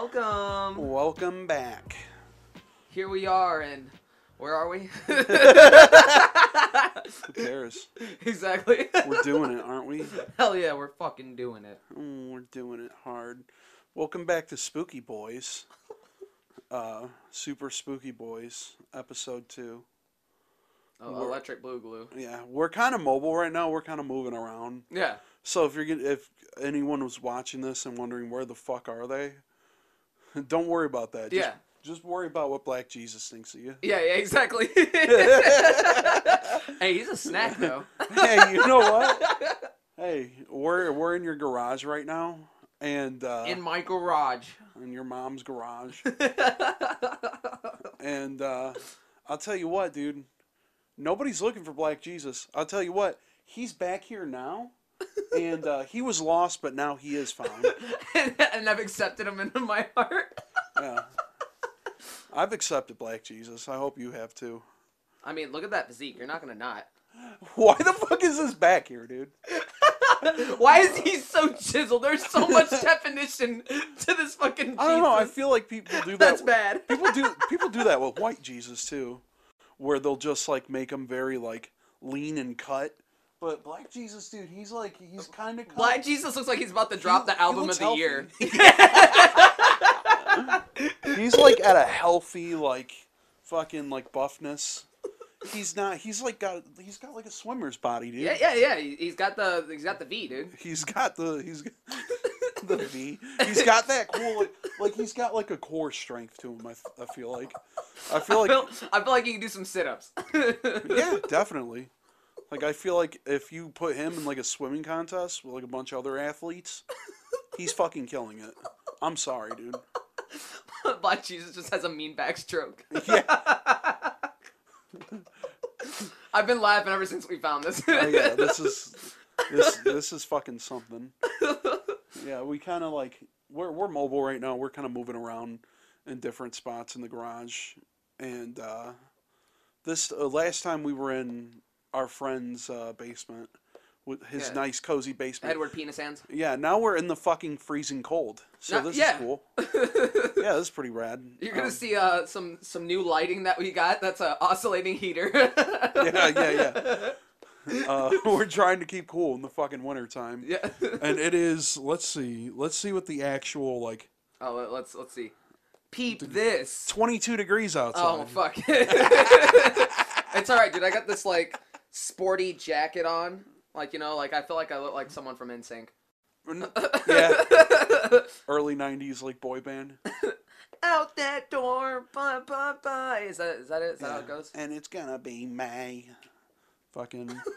Welcome. Welcome back. Here we are, and where are we? Who cares? exactly. We're doing it, aren't we? Hell yeah, we're fucking doing it. Mm, we're doing it hard. Welcome back to SpookiBoiz. Uh, Super SpookiBoiz, episode two. Oh, We're- electric blue glue. Yeah, we're kind of mobile right now. We're kind of moving around. Yeah. So if you're get- if anyone was watching this and wondering where the fuck are they, don't worry about that. Just, Yeah. Just worry about what Black Jesus thinks of you. Yeah, yeah, exactly. hey, he's a snack though. hey, you know what? Hey, we're we're in your garage right now, and uh, In my garage. in your mom's garage, and uh, I'll tell you what, dude. Nobody's looking for Black Jesus. I'll tell you what. He's back here now, and uh, he was lost, but now he is found. and I've accepted him into my heart. Yeah. I've accepted Black Jesus. I hope you have too. I mean, look at that physique. You're not gonna not. Why the fuck is this back here, dude? Why is he so chiseled? There's so much definition to this fucking. Jesus. I don't know. I feel like people do that. That's bad. people do people do that with white Jesus too, where they'll just like make him very like lean and cut. But Black Jesus, dude, he's like he's kind of Black Jesus looks like he's about to drop He- the he album looks of the healthy. year. He's like at a healthy like fucking like buffness. He's not. He's like got. He's got like a swimmer's body, dude. yeah, yeah, yeah. He- He's got the he's got the V, dude. He's got the. He's got the V. He's got that cool. Like, like he's got like a core strength to him. I, f- I feel like. I feel I like. feel, I feel like he can do some sit-ups. yeah, definitely. Like I feel like if you put him in like a swimming contest with like a bunch of other athletes, he's fucking killing it. I'm sorry, dude. Black Jesus just has a mean backstroke. Yeah. I've been laughing ever since we found this. Oh, yeah, this is this this is fucking something. Yeah, we kind of like we're we're mobile right now. We're kind of moving around in different spots in the garage, and uh, this uh, last time we were in our friend's uh, basement with his Yeah. nice cozy basement. Edward Penis Hands. Yeah, now we're in the fucking freezing cold. So this yeah. is cool. Yeah, this is pretty rad. You're gonna Um, see uh, some some new lighting that we got. That's a oscillating heater. Yeah, yeah, yeah. Uh, we're trying to keep cool in the fucking winter time. yeah. And it is. Let's see. Let's see what the actual like. Oh, let- let's let's see. Peep this. 22 degrees outside. Oh fuck. it's all right, dude. I got this like sporty jacket on. Like you know, like I feel like I look like someone from NSYNC. yeah. Early 90s like boy band. Out that door, bye bye bye. Is that is that it? Is that how it goes? And it's gonna be May. Fucking.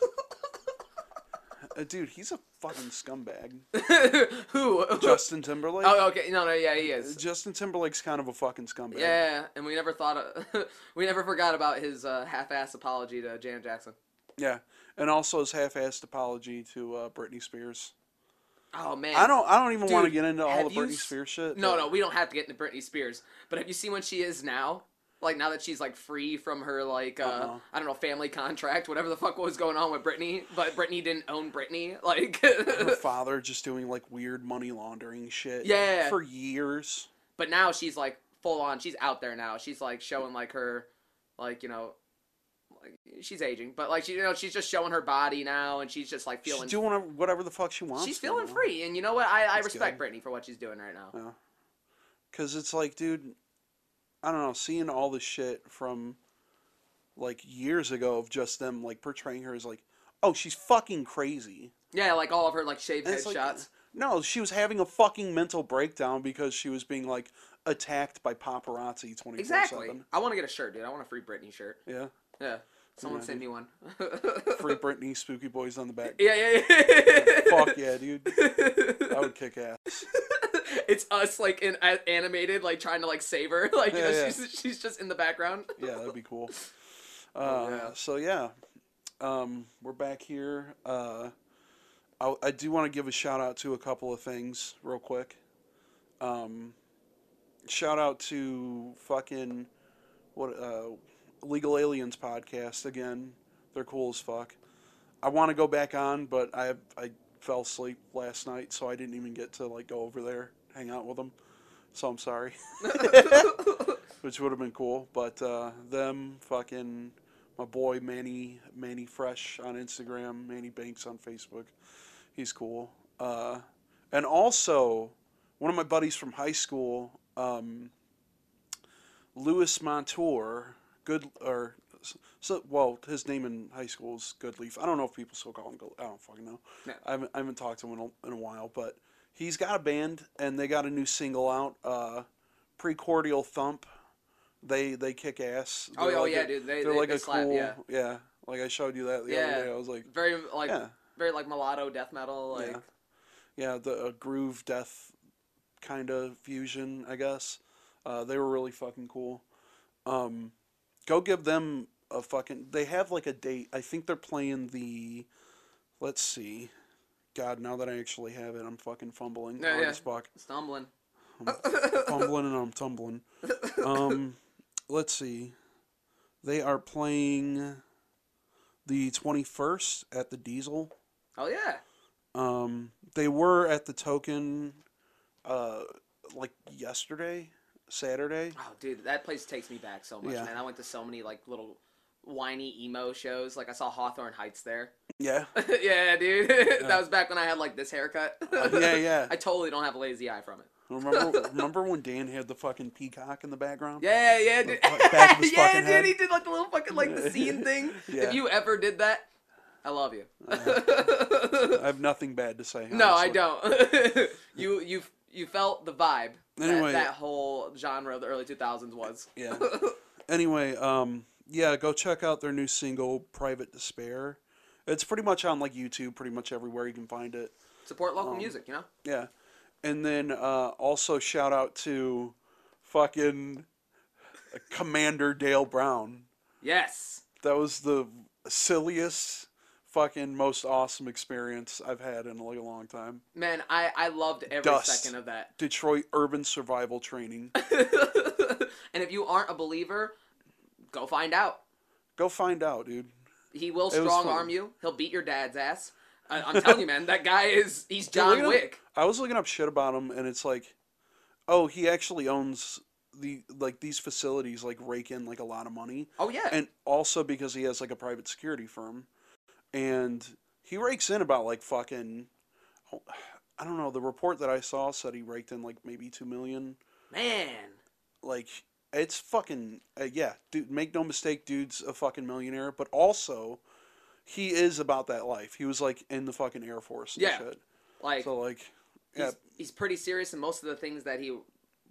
Uh, dude, he's a fucking scumbag. Who? Justin Timberlake. Oh, okay. No, no, yeah, he is. Justin Timberlake's kind of a fucking scumbag. Yeah, and we never thought of, we never forgot about his uh, half-ass apology to Janet Jackson. Yeah. And also his half-assed apology to uh, Britney Spears. Oh man. I don't. I don't even want to get into all the Britney s- Spears shit. No, no, we don't have to get into Britney Spears. But have you seen what she is now? Like now that she's like free from her like uh, Uh-uh. I don't know family contract, whatever the fuck was going on with Britney, but Britney didn't own Britney. Like her father just doing like weird money laundering shit. Yeah. For years. But now she's like full on. She's out there now. She's like showing like her, like you know, like she's aging, but like she, you know, she's just showing her body now, and she's just like feeling. She's doing whatever the fuck she wants. she's feeling know? free, and you know what? I, I That's respect good. Britney for what she's doing right now. Yeah. Cause it's like, dude, I don't know, seeing all this shit from like years ago of just them like portraying her as like, oh, she's fucking crazy. Yeah, like all of her like shaved head like, shots. No, she was having a fucking mental breakdown because she was being like attacked by paparazzi twenty four Exactly. seven. I want to get a shirt, dude. I want a free Britney shirt. Yeah. Yeah. Someone send me one. Free Britney, SpookiBoiz on the back. Yeah, yeah, yeah. Fuck yeah, dude. I would kick ass. it's us like in animated, like trying to like save her. Like you know, Yeah, yeah. she's she's just in the background. Yeah, that'd be cool. Uh, Oh, yeah. So yeah, um, we're back here. Uh, I, I do want to give a shout out to a couple of things real quick. Um, shout out to fucking what uh, Legal Aliens podcast again. They're cool as fuck. I want to go back on, but I I fell asleep last night, so I didn't even get to like go over there, hang out with them. so I'm sorry. Which would have been cool, but uh, them fucking my boy Manny Manny Fresh on Instagram, Manny Banks on Facebook. He's cool. Uh, and also one of my buddies from high school, um, Louis Montour, good or so well his name in high school is Goodleaf. I don't know if people still call him Good. I don't fucking know. Yeah. I haven't, I haven't talked to him in a, in a while, but he's got a band and they got a new single out. Uh, Precordial Thump. They they kick ass. Oh, They're oh like yeah, a- dude. They, They're they, like they a slap, cool yeah. Like I showed you that the Yeah. other day. I was like, Very like yeah, very like mulatto death metal. Like Yeah. yeah, the uh, groove death kind of fusion, I guess. Uh, they were really fucking cool. Um, go give them a fucking. They have like a date. I think they're playing the. Let's see. God, now that I actually have it, I'm fucking fumbling Yeah, hard yeah. as fuck. stumbling. fumbling and I'm tumbling. Um, let's see. They are playing the 21st at the Diesel. Oh yeah. Um, they were at the Token, uh, like yesterday, Saturday. Oh dude, that place takes me back so much, Yeah. man. I went to so many like little whiny emo shows. Like I saw Hawthorne Heights there. Yeah, yeah, dude. that was back when I had like this haircut. Uh, yeah, yeah. I totally don't have a lazy eye from it. Remember, remember when Dan had the fucking peacock in the background? Yeah, yeah, dude. Back- back of his yeah, dude. head. He did like the little fucking like the scene thing. Yeah. If you ever did that, I love you. I have nothing bad to say. no, I don't. you you you felt the vibe. Anyway. that, that whole genre of the early 2000s was. Yeah. anyway, um, yeah, go check out their new single, "Private Despair." It's pretty much on like YouTube, pretty much everywhere you can find it. Support local Um, music, you know. Yeah, and then uh, also shout out to fucking Commander Dale Brown. Yes. That was the silliest, fucking most awesome experience I've had in like a long time. Man, I, I loved every Dust. second of that. Detroit Urban Survival Training. and if you aren't a believer, go find out. Go find out, dude. He will strong arm you. He'll beat your dad's ass. I, I'm telling you, man, that guy is he's John. Wick. I was looking up shit about him, and it's like, oh, he actually owns the like these facilities, like rake in like a lot of money, Oh yeah. and also because he has like a private security firm, and he rakes in about like fucking, I don't know. The report that I saw said he raked in like maybe two million. man. Like it's fucking uh, yeah, dude. Make no mistake, dude's a fucking millionaire, but also. He is about that life. He was like in the fucking Air Force and Yeah. shit. Like So like, yeah, he's, he's pretty serious and most of the things that he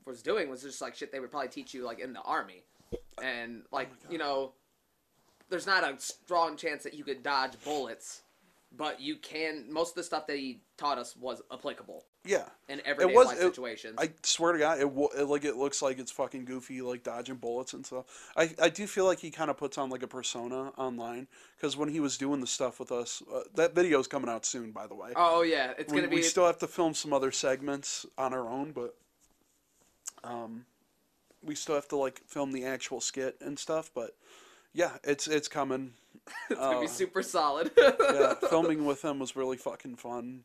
was doing was just like shit they would probably teach you like in the army. And like, Oh you know, there's not a strong chance that you could dodge bullets, but you can most of the stuff that he taught us was applicable yeah. in everyday was- life it- situations. I swear to God, it, it like it looks like it's fucking goofy, like dodging bullets and stuff. I, I do feel like he kind of puts on like a persona online because when he was doing the stuff with us, uh, that video's coming out soon, by the way. oh yeah, it's we, gonna be we still have to film some other segments on our own, but um, we still have to like film the actual skit and stuff. But yeah, it's it's coming. it's gonna be uh, super solid. yeah, filming with him was really fucking fun.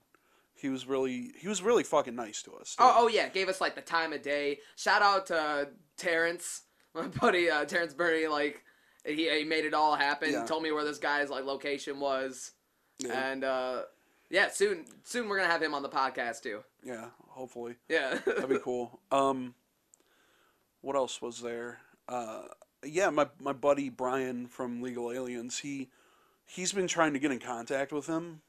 He was really he was really fucking nice to us. too. Oh, oh yeah, gave us like the time of day. Shout out to Terrence, my buddy uh, Terrence Burney. Like he, he made it all happen. Yeah. Told me where this guy's like location was, yeah, and uh, yeah, soon soon we're gonna have him on the podcast too. yeah, hopefully. Yeah, That'd be cool. Um, what else was there? Uh, yeah, my my buddy Brian from Legal Aliens. He he's been trying to get in contact with him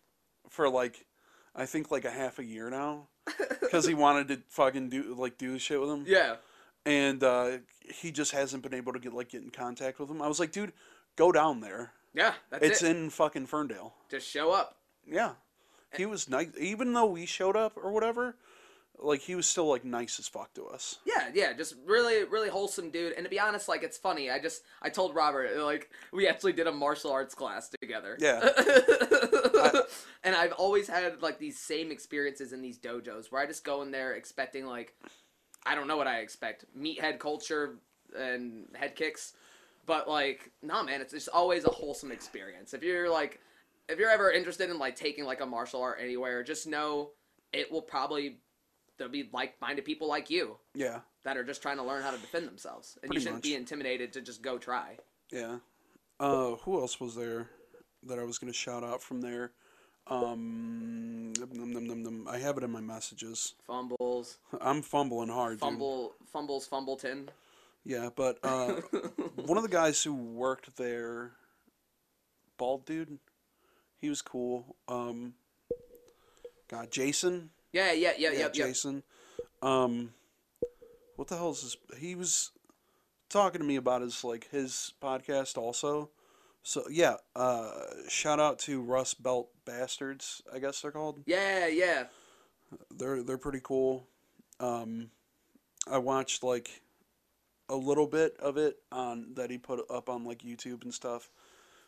for like I think like a half a year now because he wanted to fucking do like do shit with him, yeah, and uh, he just hasn't been able to get like get in contact with him. I was like, dude, go down there. yeah. That's It's it. in fucking Ferndale. Just show up. Yeah, he was nice. Even though we showed up or whatever, like he was still like nice as fuck to us. Yeah, yeah, just really, really wholesome dude. And to be honest, like it's funny. I just I told Robert like we actually did a martial arts class together. Yeah. and I've always had like these same experiences in these dojos where I just go in there expecting like I don't know what I expect meathead culture and head kicks, but like nah, man, it's just always a wholesome experience. If you're like if you're ever interested in like taking like a martial art anywhere, just know it will probably there'll be like-minded people like you Yeah, that are just trying to learn how to defend themselves, and Pretty you shouldn't much. be intimidated to just go try. yeah. Uh, who else was there that I was gonna shout out from there? Um, num, num, num. I have it in my messages. Fumbles, I'm fumbling hard. dude. fumble, fumbles, fumbleton. Yeah, but uh, one of the guys who worked there, bald dude, he was cool. Um, God, Jason. Yeah, yeah, yeah, Yeah, yeah, yeah. Jason. Um, what the hell is this? He was talking to me about his like his podcast also. So yeah, uh, shout out to Rust Belt Bastards. I guess they're called. Yeah, yeah. They're they're pretty cool. Um, I watched like a little bit of it on that he put up on like YouTube and stuff.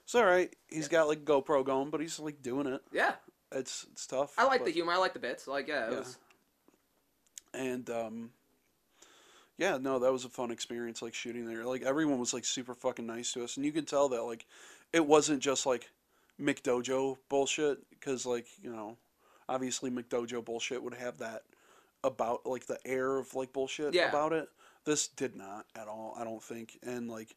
It's all right. He's got like GoPro going, but he's like doing it. Yeah, It's it's tough. I like but- the humor. I like the bits. Like, yeah, it Yeah. was. and um yeah no that was a fun experience like shooting there like everyone was like super fucking nice to us and you could tell that like it wasn't just like mcdojo bullshit because like you know obviously mcdojo bullshit would have that about like the air of like bullshit Yeah. about it this did not at all i don't think and like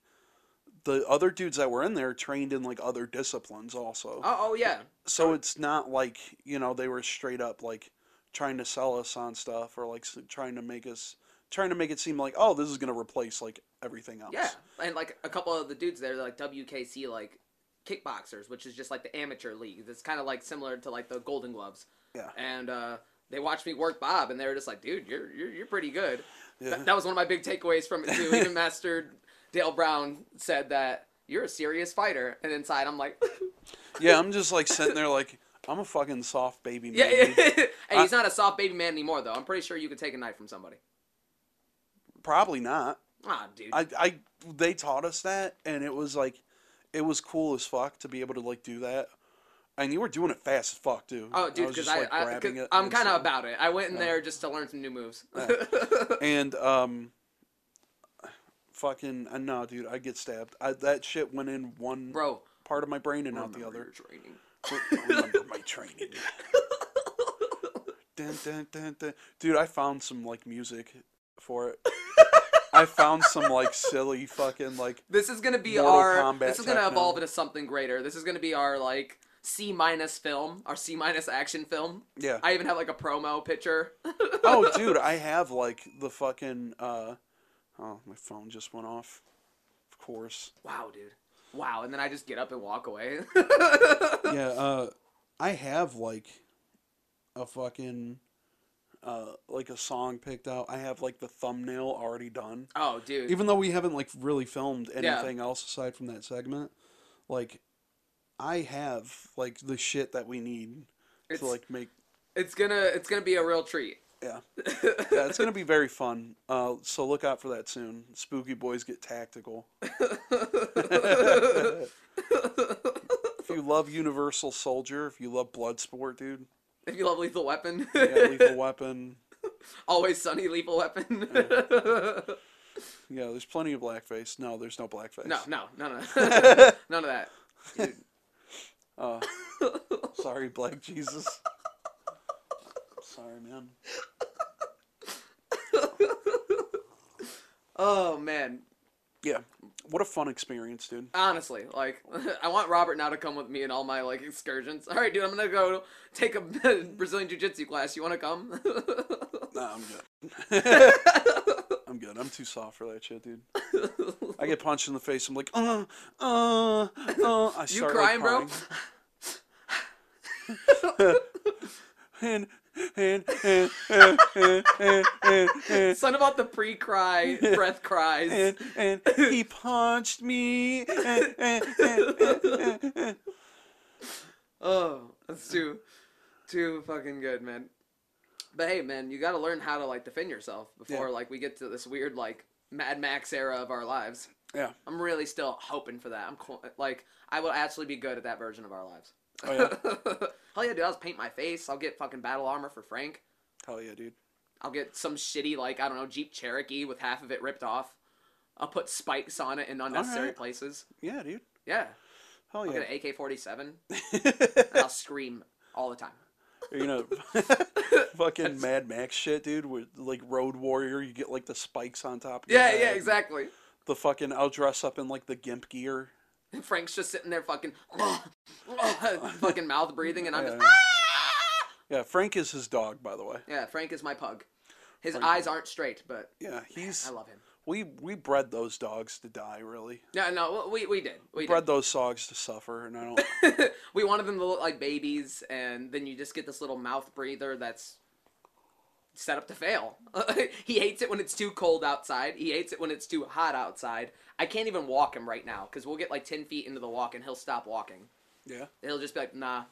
the other dudes that were in there trained in like other disciplines also Oh, oh yeah. so it's not like you know they were straight up like trying to sell us on stuff or like trying to make us trying to make it seem like oh this is gonna replace like everything else. Yeah, and like a couple of the dudes there, like WKC, like kickboxers, which is just like the amateur league. That's kind of like similar to like the Golden Gloves. Yeah. And uh, they watched me work Bob, and they were just like, "Dude, you're you're, you're pretty good." Yeah. Th- that was one of my big takeaways from it too. Even Master Dale Brown said that you're a serious fighter, and inside I'm like, Yeah, I'm just like sitting there like I'm a fucking soft baby man. "Yeah, yeah." hey, he's not a soft baby man anymore, though. I'm pretty sure you could take a knife from somebody. Probably not. Ah, dude. I I they taught us that and it was like it was cool as fuck to be able to like do that. And you were doing it fast as fuck dude. Oh, dude, because I, like, I, grabbing 'cause it I'm kind of about it. I went in Yeah. there just to learn some new moves. and um fucking uh, no dude i get stabbed I, that shit went in one Bro, part of my brain and out the remember other your training. remember my training dun, dun, dun, dun. dude i found some like music for it i found some like silly fucking like This is gonna be Mortal our. Kombat this is gonna techno. evolve into something greater. This is gonna be our like C minus film, our C minus action film. yeah I even have like a promo picture. oh dude i have like the fucking uh oh my phone just went off of course Wow, dude. Wow, and then I just get up and walk away. yeah, uh, I have like a fucking uh, like a song picked out. I have like the thumbnail already done. oh, dude. Even though we haven't like really filmed Yeah. anything else aside from that segment, like I have like the shit that we need It's- to like make. it's gonna it's gonna be a real treat. Yeah, yeah, it's gonna be very fun. Uh, so look out for that soon. SpookiBoiz get tactical. If you love Universal Soldier, if you love Bloodsport, dude, if you love Lethal Weapon, yeah, Lethal Weapon. always sunny Lethal Weapon. Yeah, there's plenty of blackface. No, there's no blackface. no, no, no, no, none of that. Dude. Uh, sorry, Black Jesus. Sorry, man. Oh man, Yeah, what a fun experience, dude. honestly, like I want Robert now to come with me in all my like excursions. All right, dude, I'm gonna go take a Brazilian jiu-jitsu class. You want to come? Nah, I'm good. I'm good. I'm too soft for that shit, dude. I get punched in the face. I'm like, uh, uh, uh. I you start, crying, like, bro? and, Son about the pre-cry breath cries. and, and he punched me. Oh, that's too, too fucking good, man. But hey, man, you got to learn how to like defend yourself before Yeah. like we get to this weird like Mad Max era of our lives. Yeah. I'm really still hoping for that. I'm co- like I will actually be good at that version of our lives. Oh, yeah? Hell yeah, dude! I'll just paint my face. I'll get fucking battle armor for Frank. Hell yeah, dude. I'll get some shitty like I don't know Jeep Cherokee with half of it ripped off. I'll put spikes on it in unnecessary Alright. places. Yeah, dude. Yeah, Hell yeah. I'll get an AK-47 I'll scream all the time. you know, fucking Mad Max shit, dude. With like Road Warrior, you get like the spikes on top. Yeah, yeah, exactly. The fucking I'll dress up in like the gimp gear. Frank's just sitting there fucking, fucking mouth breathing, and I'm just. Yeah. "Ah!" Yeah, Frank is his dog, by the way. Yeah, Frank is my pug. His Frank- eyes aren't straight, but Yeah, he's I love him. we we bred those dogs to die. Really, Yeah, no, we we did. We bred did. those dogs to suffer, and I don't. we wanted them to look like babies, and then you just get this little mouth breather that's set up to fail. he hates it when it's too cold outside. He hates it when it's too hot outside. I can't even walk him right now because we'll get like ten feet into the walk and he'll stop walking. Yeah, He'll just be like, nah,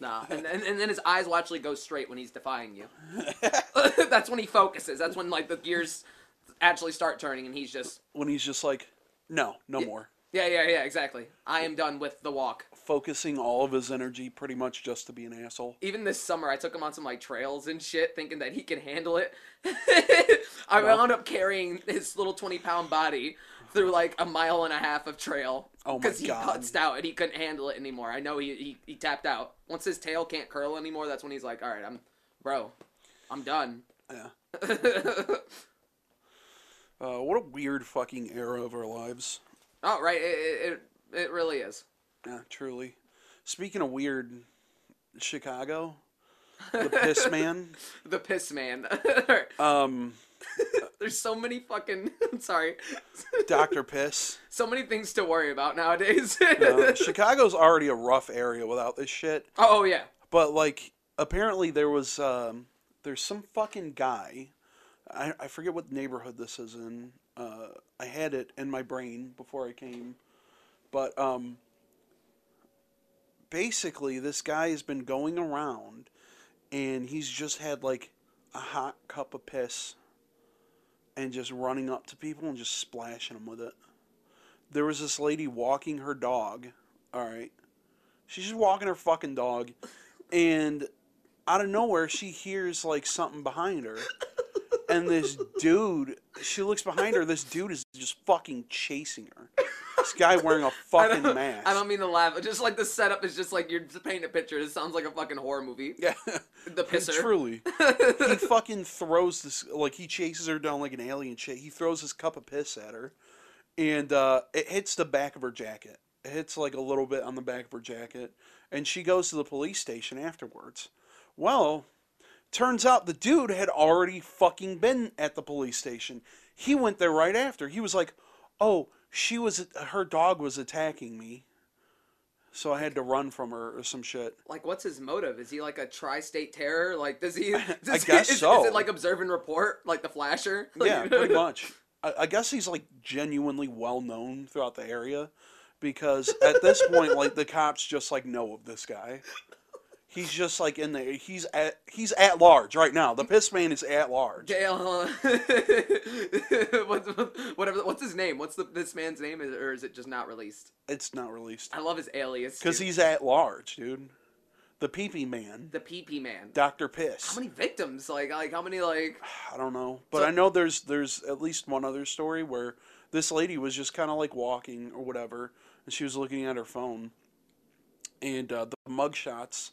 nah, and, and, and then his eyes will actually go straight when he's defying you. That's when he focuses. That's when like the gears actually start turning, and he's just, when he's just like, no, no Yeah. more. yeah, yeah, yeah, exactly. I am done with the walk. Focusing all of his energy pretty much just to be an asshole. Even this summer, I took him on some like trails and shit, thinking that he could handle it. I Well- wound up carrying his little twenty pound body through like a mile and a half of trail Oh my because he God. putzed out and he couldn't handle it anymore. I know he, he he tapped out. Once his tail can't curl anymore, that's when he's like, "All right, I'm, bro, I'm done." Yeah. Uh, what a weird fucking era of our lives. oh right, it it it really is. Yeah, truly. Speaking of weird, Chicago, the piss man. The piss man. Um, There's so many fucking. sorry. Doctor Piss. so many things to worry about nowadays. Uh, Chicago's already a rough area without this shit. oh yeah. But like, apparently there was um, there's some fucking guy. I, I forget what neighborhood this is in. Uh, I had it in my brain before I came, but um, basically this guy has been going around, and he's just had like a hot cup of piss, and just running up to people and just splashing them with it. There was this lady walking her dog. All right, she's just walking her fucking dog, and out of nowhere she hears like something behind her and this dude she looks behind her this dude is just fucking chasing her this guy wearing a fucking don't, mask I don't mean to laugh. Just like the setup is just like you're just painting a picture. It sounds like a fucking horror movie. yeah The pisser. truly he fucking throws this like he chases her down like an alien shit he throws his cup of piss at her and uh, it hits the back of her jacket it hits like a little bit on the back of her jacket and she goes to the police station afterwards well turns out the dude had already fucking been at the police station he went there right after he was like oh she was her dog was attacking me so i had to run from her or some shit Like, what's his motive? Is he like a tri-state terror? Like, does he? Does guess he, is, so. Is it like observe and report, like the Flasher? Like- Yeah, pretty much. I, I guess he's like genuinely well known throughout the area because at this point, like the cops just like know of this guy. He's just like in there. He's at he's at large right now. The piss man is at large. Jail. what's, whatever. What's his name? What's the this man's name? Is, or is it just not released? It's not released I love his alias. because he's at large, dude. The peepee man, the peepee man. Doctor Piss. How many victims? Like, like how many? Like, I don't know, but So- I know there's there's at least one other story where this lady was just kind of like walking or whatever, and she was looking at her phone, and uh, the mugshots,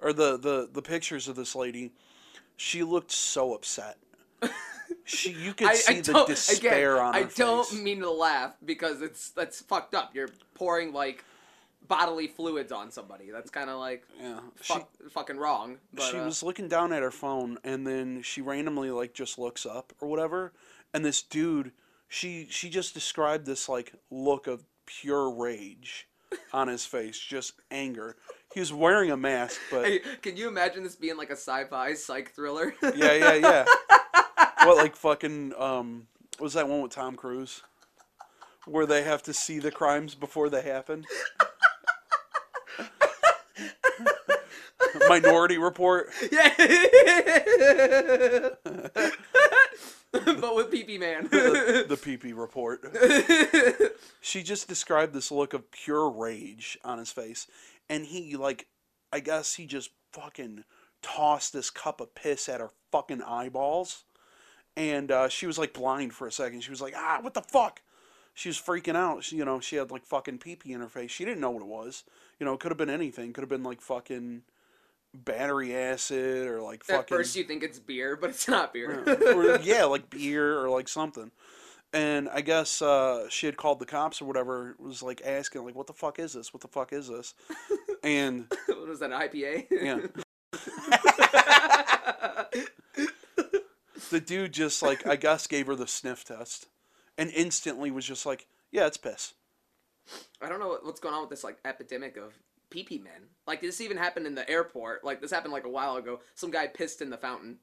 or the the the pictures of this lady, she looked so upset. She you could I, see I the despair again, on her face. I don't face. mean to laugh because it's that's fucked up. You're pouring like bodily fluids on somebody. That's kind of like yeah, she fucking wrong. But, she uh, was looking down at her phone, and then she randomly like just looks up or whatever, and this dude, she she just described this like look of pure rage on his face, just anger. He was wearing a mask, but Hey, can you imagine this being like a sci-fi psych thriller? yeah, yeah, yeah. what like fucking um, what was that one with Tom Cruise, where they have to see the crimes before they happen? Minority Report. yeah. but with PP man. the, the PP report. she just described this look of pure rage on his face, and he like, I guess he just fucking tossed this cup of piss at her fucking eyeballs, and uh, she was like blind for a second. She was like, ah, what the fuck? She was freaking out. She, you know, she had like fucking pee pee in her face. She didn't know what it was. You know, it could have been anything. Could have been like fucking battery acid or like At fucking first, you think it's beer, but it's not beer. yeah, or, yeah, like beer or like something. And I guess uh, she had called the cops or whatever. Was like asking like, "What the fuck is this? What the fuck is this?" And what was that, an IPA? yeah, the dude just like I guess gave her the sniff test, and instantly was just like, "Yeah, it's piss." I don't know what's going on with this like epidemic of pee pee men. Like this even happened in the airport. Like this happened like a while ago. Some guy pissed in the fountain.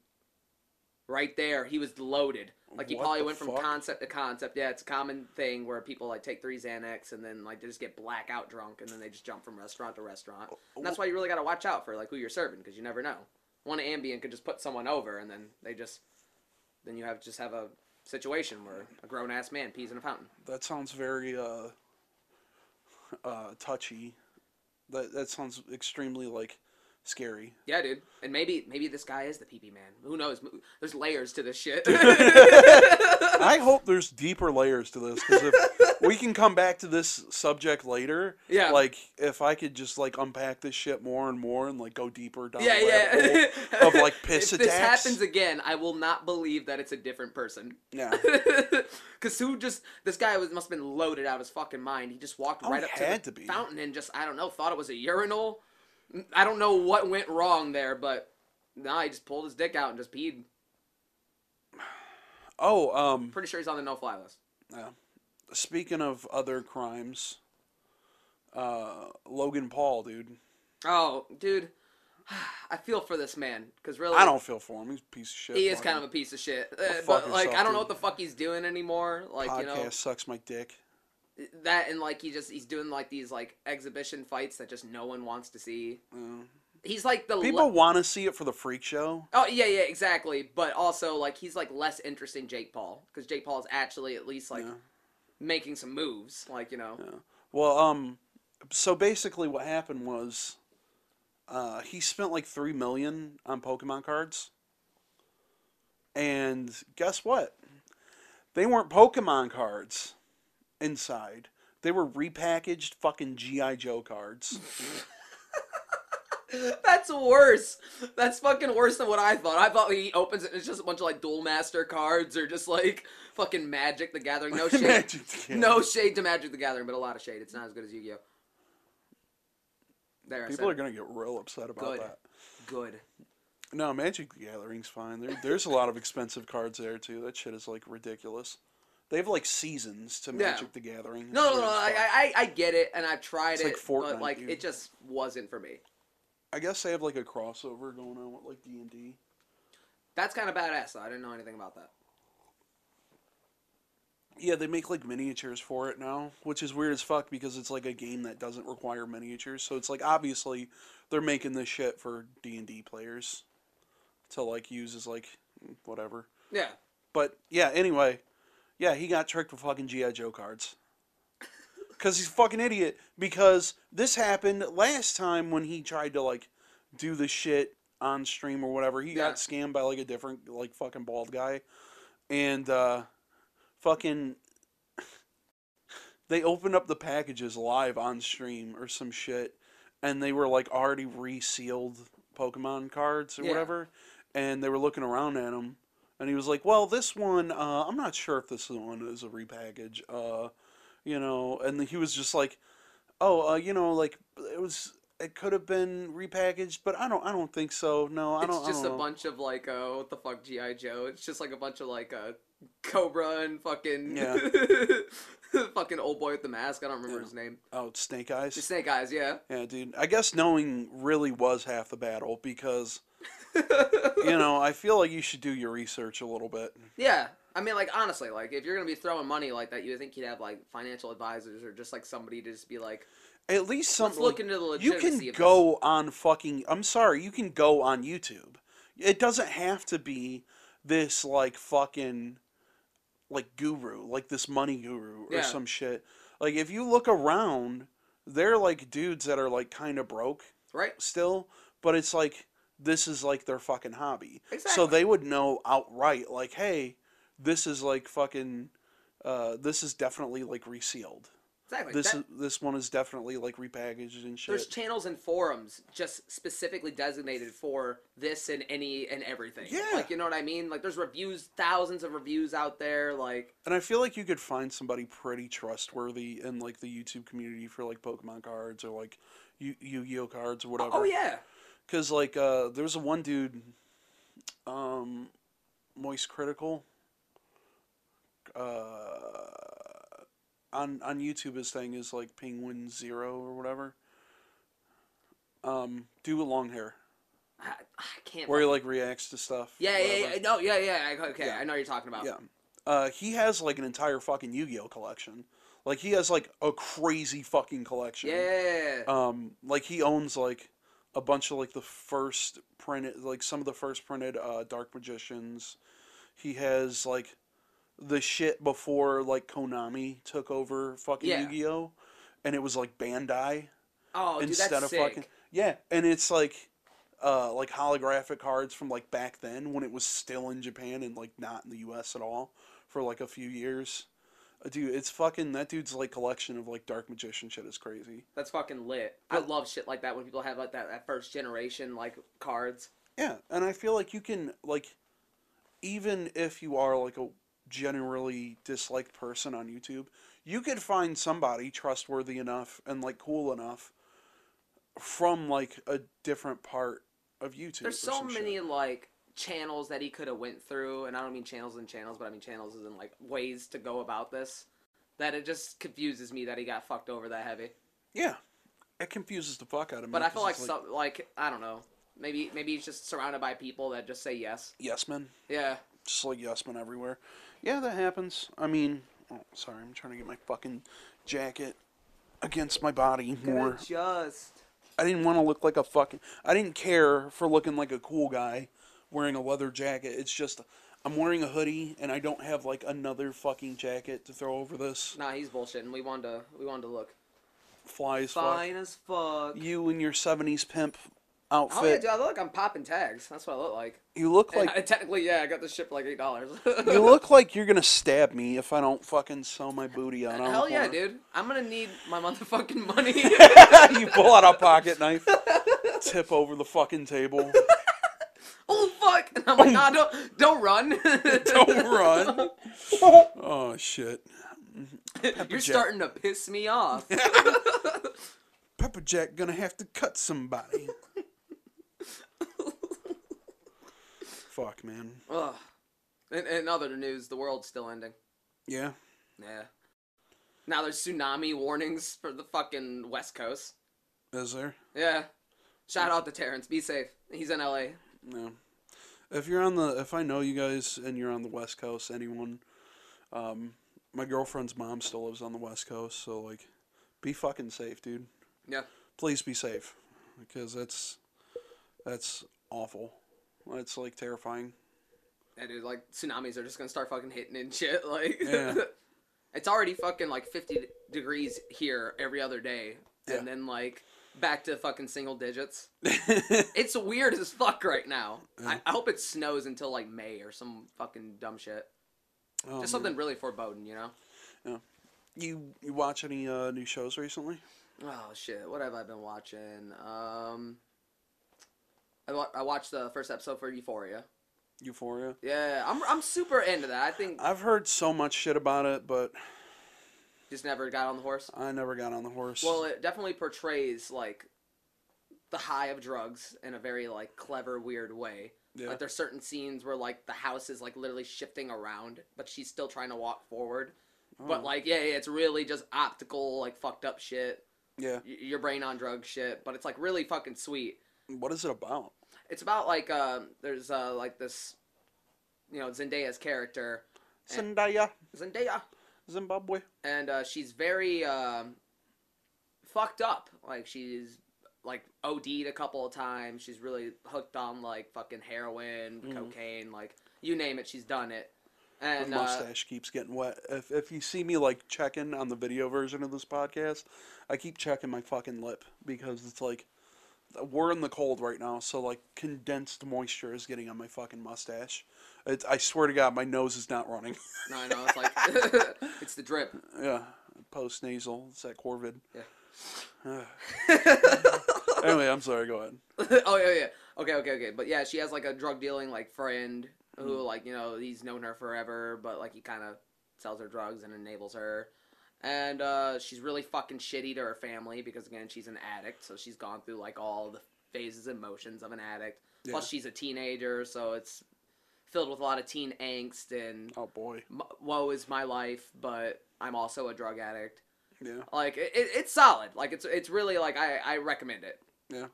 Right there, he was loaded. Like he What probably went from concept to concept. Yeah, it's a common thing where people like take three Xanax and then like they just get blackout drunk and then they just jump from restaurant to restaurant. And that's why you really got to watch out for like who you're serving because you never know. One Ambien could just put someone over and then they just then you have just have a situation where a grown ass man pees in a fountain. That sounds very uh, uh, touchy. That that sounds extremely like scary. Yeah, dude. And maybe maybe this guy is the PP man. Who knows? There's layers to this shit. I hope there's deeper layers to this because if we can come back to this subject later, Yeah. like if I could just like unpack this shit more and more and like go deeper down yeah, yeah. of like piss if this happens again, I will not believe that it's a different person. yeah, Cause who just this guy was must have been loaded out of his fucking mind. He just walked Oh, right up to the to fountain and just I don't know thought it was a urinal. I don't know what went wrong there, but nah, he just pulled his dick out and just peed. Oh, um, Pretty sure he's on the no fly list. yeah. Speaking of other crimes, uh, Logan Paul, dude. Oh, dude, I feel for this man because really I don't feel for him. He's a piece of shit. He is kind of a piece of shit. Uh, fuck but like, yourself, I don't know dude. what the fuck he's doing anymore. Like, podcast you know, sucks my dick. That and like he just he's doing like these like exhibition fights that just no one wants to see. Uh, He's like the people le- want to see it for the freak show. Oh yeah, yeah, exactly. But also like he's like less interesting Jake Paul because Jake Paul is actually at least like Yeah. making some moves. Like you know, Yeah. Well, um, so basically, what happened was, uh, he spent like three million on Pokemon cards, and guess what? They weren't Pokemon cards inside. They were repackaged fucking GI Joe cards. that's worse. That's fucking worse than what I thought. I thought he opens it and it's just a bunch of like Duel Master cards or just like fucking Magic the Gathering. No shade. Magic the Gathering. No shade to Magic the Gathering, but a lot of shade. It's not as good as Yu Gi Oh. There, People are gonna get real upset about Good. that. good. No, Magic the Gathering's fine. There, there's a lot of expensive cards there too. That shit is like ridiculous. They have like seasons to Yeah. Magic the Gathering. No, no, no. I. I, I get it, and I've tried It's it, like Fortnite, but like dude. it just wasn't for me. I guess they have like a crossover going on with like D and D. That's kind of badass. though. I didn't know anything about that. Yeah, they make like miniatures for it now, which is weird as fuck because it's like a game that doesn't require miniatures. So it's like obviously they're making this shit for D and D players to like use as like whatever. Yeah. But yeah, anyway, yeah, he got tricked with fucking GI Joe cards. Cause he's a fucking idiot. Because this happened last time when he tried to like do the shit on stream or whatever. He Yeah. got scammed by like a different like fucking bald guy, and uh, fucking they opened up the packages live on stream or some shit, and they were like already resealed Pokemon cards or Yeah. whatever, and they were looking around at him, and he was like, "Well, this one, uh, I'm not sure if this one is a repackage, uh, you know," and he was just like, "Oh, uh, you know, like it was." It could have been repackaged, but I don't. I don't think so. No, I It's don't. I just don't a bunch of like, uh, what the fuck, GI Joe? It's just like a bunch of like, uh, Cobra and fucking, Yeah. fucking old boy with the mask. I don't remember Yeah. his name. Oh, Snake Eyes. The Snake Eyes, yeah. Yeah, dude. I guess knowing really was half the battle because you know I feel like you should do your research a little bit. Yeah, I mean, like honestly, like if you're gonna be throwing money like that, you think you'd have like financial advisors or just like somebody to just be like, At least let's something. look into the legitimacy you can of go on fucking. I'm sorry. You can go on YouTube. It doesn't have to be this like fucking like guru, like this money guru or Yeah. some shit. Like if you look around, they're like dudes that are like kind of broke right? still, but it's like this is like their fucking hobby. Exactly. So they would know outright, like, hey, this is like fucking, uh, this is definitely like resealed. Exactly. This That- is, this one is definitely like repackaged and shit. There's channels and forums just specifically designated for this and any and everything. Yeah. Like you know what I mean? Like there's reviews, thousands of reviews out there. Like and I feel like you could find somebody pretty trustworthy in like the YouTube community for like Pokemon cards or like Yu Yu Gi Oh cards or whatever. oh yeah, Because like uh, there's a one dude, um, Moistcr1tikal. Uh, on on YouTube, his thing is like penguinz0 or whatever. Um, dude with long hair, I, I can't. where he like reacts to stuff. yeah, yeah, yeah, no, yeah, yeah. I- Okay, Yeah. I know what you're talking about. Yeah. Uh, he has like an entire fucking Yu-Gi-Oh collection. Like he has like a crazy fucking collection. Yeah. Um, like he owns like a bunch of like the first printed, like some of the first printed uh, Dark Magicians. He has like the shit before like Konami took over fucking Yeah. Yu-Gi-Oh, and it was like Bandai oh, dude, instead that's of sick. fucking yeah, and it's like uh like holographic cards from like back then when it was still in Japan and like not in the U.S. at all for like a few years. Dude, it's fucking that dude's like collection of like Dark Magician shit is crazy. That's fucking lit. I love shit like that when people have like that, that first generation like cards. Yeah, and I feel like you can like, even if you are like a generally disliked person on YouTube, you could find somebody trustworthy enough and like cool enough from like a different part of YouTube. There's so some shit. many like channels that he could have went through, and I don't mean channels and channels, but I mean channels as in like ways to go about this. That it just confuses me that he got fucked over that heavy. Yeah, it confuses the fuck out of me. But I feel like some like I don't know. Maybe maybe he's just surrounded by people that just say yes. yes men, Yeah. just like yes men everywhere. Yeah, that happens. I mean, oh, sorry, I'm trying to get my fucking jacket against my body more. Just. I didn't want to look like a fucking. I didn't care for looking like a cool guy wearing a leather jacket. It's just I'm wearing a hoodie and I don't have like another fucking jacket to throw over this. Nah, he's bullshitting. We wanted to we wanted to look Fly as fine as fuck. fuck. You and your '70s pimp Oh yeah, outfit. dude, I look. like I'm popping tags. That's what I look like. you look like I, technically, yeah, I got this shit for like eight dollars. you look like you're gonna stab me if I don't fucking sew my booty out. on Hell yeah, dude. I'm gonna need my motherfucking money. you pull out a pocket knife, tip over the fucking table. Oh fuck! And I'm like, oh. nah, don't don't run. Don't run. Oh shit. You're Jack. starting to piss me off. Pepper Jack gonna have to cut somebody. Fuck, man. Ugh. In, in other news, the world's still ending. Yeah. Yeah. Now there's tsunami warnings for the fucking West Coast. Is there? Yeah. Shout out to Terrence. Be safe. He's in LA. No. If you're on the, if I know you guys and you're on the West Coast, anyone, um, my girlfriend's mom still lives on the West Coast, so like, be fucking safe, dude. Yeah. Please be safe, because that's, that's awful. It's like terrifying. Yeah, dude, like tsunamis are just gonna start fucking hitting and shit. Like, Yeah. it's already fucking like 50 degrees here every other day, Yeah. and then like back to fucking single digits. It's weird as fuck right now. I, I hope it snows until like May or some fucking dumb shit. Oh, Just man. something really foreboding, you know? Yeah. You you watch any uh, new shows recently? Oh shit! What have I been watching? Um, I, wa- I watched the first episode for Euphoria. Euphoria. Yeah, I'm I'm super into that. I think I've heard so much shit about it, but just never got on the horse. I never got on the horse. Well, it definitely portrays like the high of drugs in a very like clever, weird way. yeah. Like there's certain scenes where like the house is like literally shifting around, but she's still trying to walk forward. Oh. But like, yeah, yeah, it's really just optical, like fucked up shit. yeah. Y- your brain on drug shit. But it's like really fucking sweet. What is it about? It's about like um, there's uh like this, you know, Zendaya's character, Zendaya, Zendaya, Zimbabwe. and uh, she's very um, fucked up. Like she's like OD'd a couple of times. She's really hooked on like fucking heroin, Mhm. cocaine, like you name it, she's done it. The And uh, mustache keeps getting wet. If if you see me like checking on the video version of this podcast, I keep checking my fucking lip because it's like we're in the cold right now, so like condensed moisture is getting on my fucking mustache. It, I swear to God, my nose is not running. no, I know it's like it's the drip. yeah, post nasal. It's that Corvid. Yeah. anyway, I'm sorry. Go ahead. oh yeah, yeah. Okay, okay, okay. But yeah, she has like a drug dealing like friend who Mm. like you know he's known her forever, but like he kind of sells her drugs and enables her. And uh, she's really fucking shitty to her family because again she's an addict, so she's gone through like all the phases and motions of an addict. Plus she's a teenager, so it's filled with a lot of teen angst and Oh boy. m- woe is my life, but I'm also a drug addict. Yeah. Like it, it, it's solid. Like it's it's really like I I recommend it. Yeah.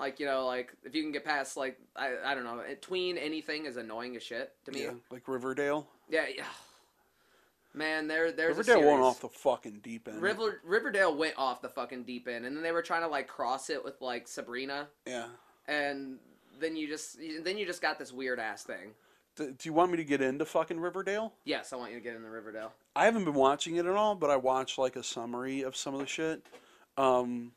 Like you know, like if you can get past like I I don't know, tween anything is annoying as shit to me. Yeah. Like Riverdale. Yeah, yeah. Man, there there's Riverdale a went off the fucking deep end. River Riverdale went off the fucking deep end, and then they were trying to like cross it with like Sabrina, yeah. and then you just then you just got this weird ass thing. Do you want me to get into fucking Riverdale? Yes, I want you to get into Riverdale. I haven't been watching it at all, but I watched like a summary of some of the shit. Um,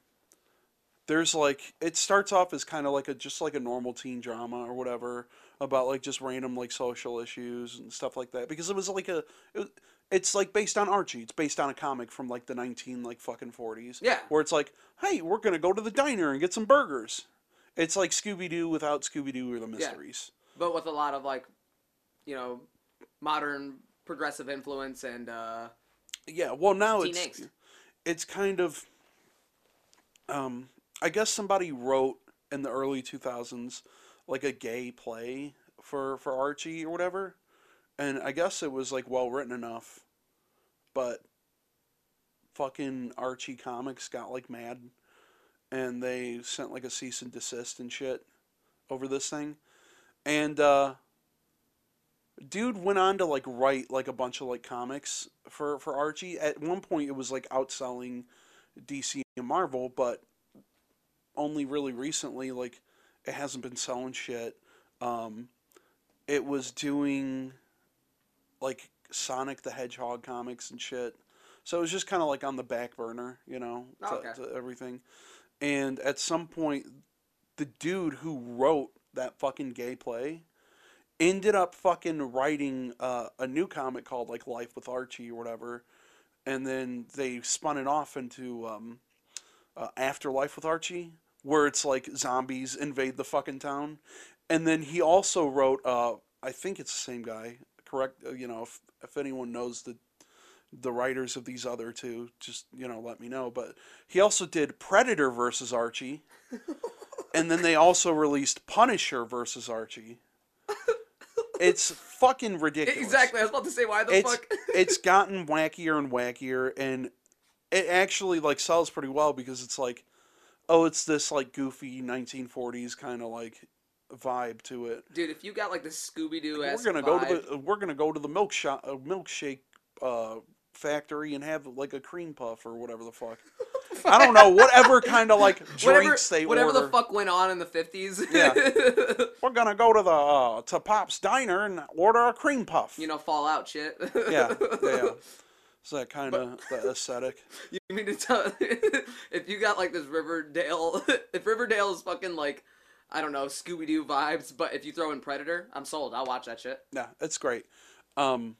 there's like it starts off as kind of like a just like a normal teen drama or whatever about like just random like social issues and stuff like that because it was like a it, it's like based on Archie. It's based on a comic from like the 19 like fucking 40s. Yeah. Where it's like, "Hey, we're going to go to the diner and get some burgers." It's like Scooby Doo without Scooby Doo or the mysteries. but with a lot of like, you know, modern progressive influence and uh, Yeah, well now it's angst. it's kind of um I guess somebody wrote in the early 2000s like a gay play for for Archie or whatever. And I guess it was like well written enough. But fucking Archie Comics got like mad and they sent like a cease and desist and shit over this thing. And uh dude went on to like write like a bunch of like comics for for Archie. At one point, it was like outselling DC and Marvel, but only really recently, like it hasn't been selling shit. Um, it was doing like Sonic the Hedgehog comics and shit. So it was just kind of like on the back burner, you know, to, Okay. to everything. And at some point, the dude who wrote that fucking gay play ended up fucking writing uh, a new comic called like Life with Archie or whatever, and then they spun it off into um, uh, Afterlife with Archie, where it's like zombies invade the fucking town, and then he also wrote uh, I think it's the same guy, correct? Uh, you know, if if anyone knows the the writers of these other two, just you know, let me know. But he also did Predator versus Archie, and then they also released Punisher versus Archie. It's fucking ridiculous. exactly. I was about to say why the It's fuck. it's gotten wackier and wackier, and it actually like sells pretty well because it's like, oh, it's this like goofy 1940s kind of like vibe to it. Dude, if you got like the Scooby Doo We're gonna go to the we're gonna go to the milk shop, uh, milkshake uh, factory and have like a cream puff or whatever the fuck. I don't know, whatever kind of like drinks whatever, they whatever order. the fuck went on in the fifties. Yeah. We're gonna go to the uh, to Pop's Diner and order a cream puff. you know, Fallout shit. yeah, yeah. It's that kind of the aesthetic. You mean to tell if you got like this Riverdale, if Riverdale is fucking like, I don't know, Scooby Doo vibes, but if you throw in Predator, I'm sold. I'll watch that shit. Yeah, it's great. Um,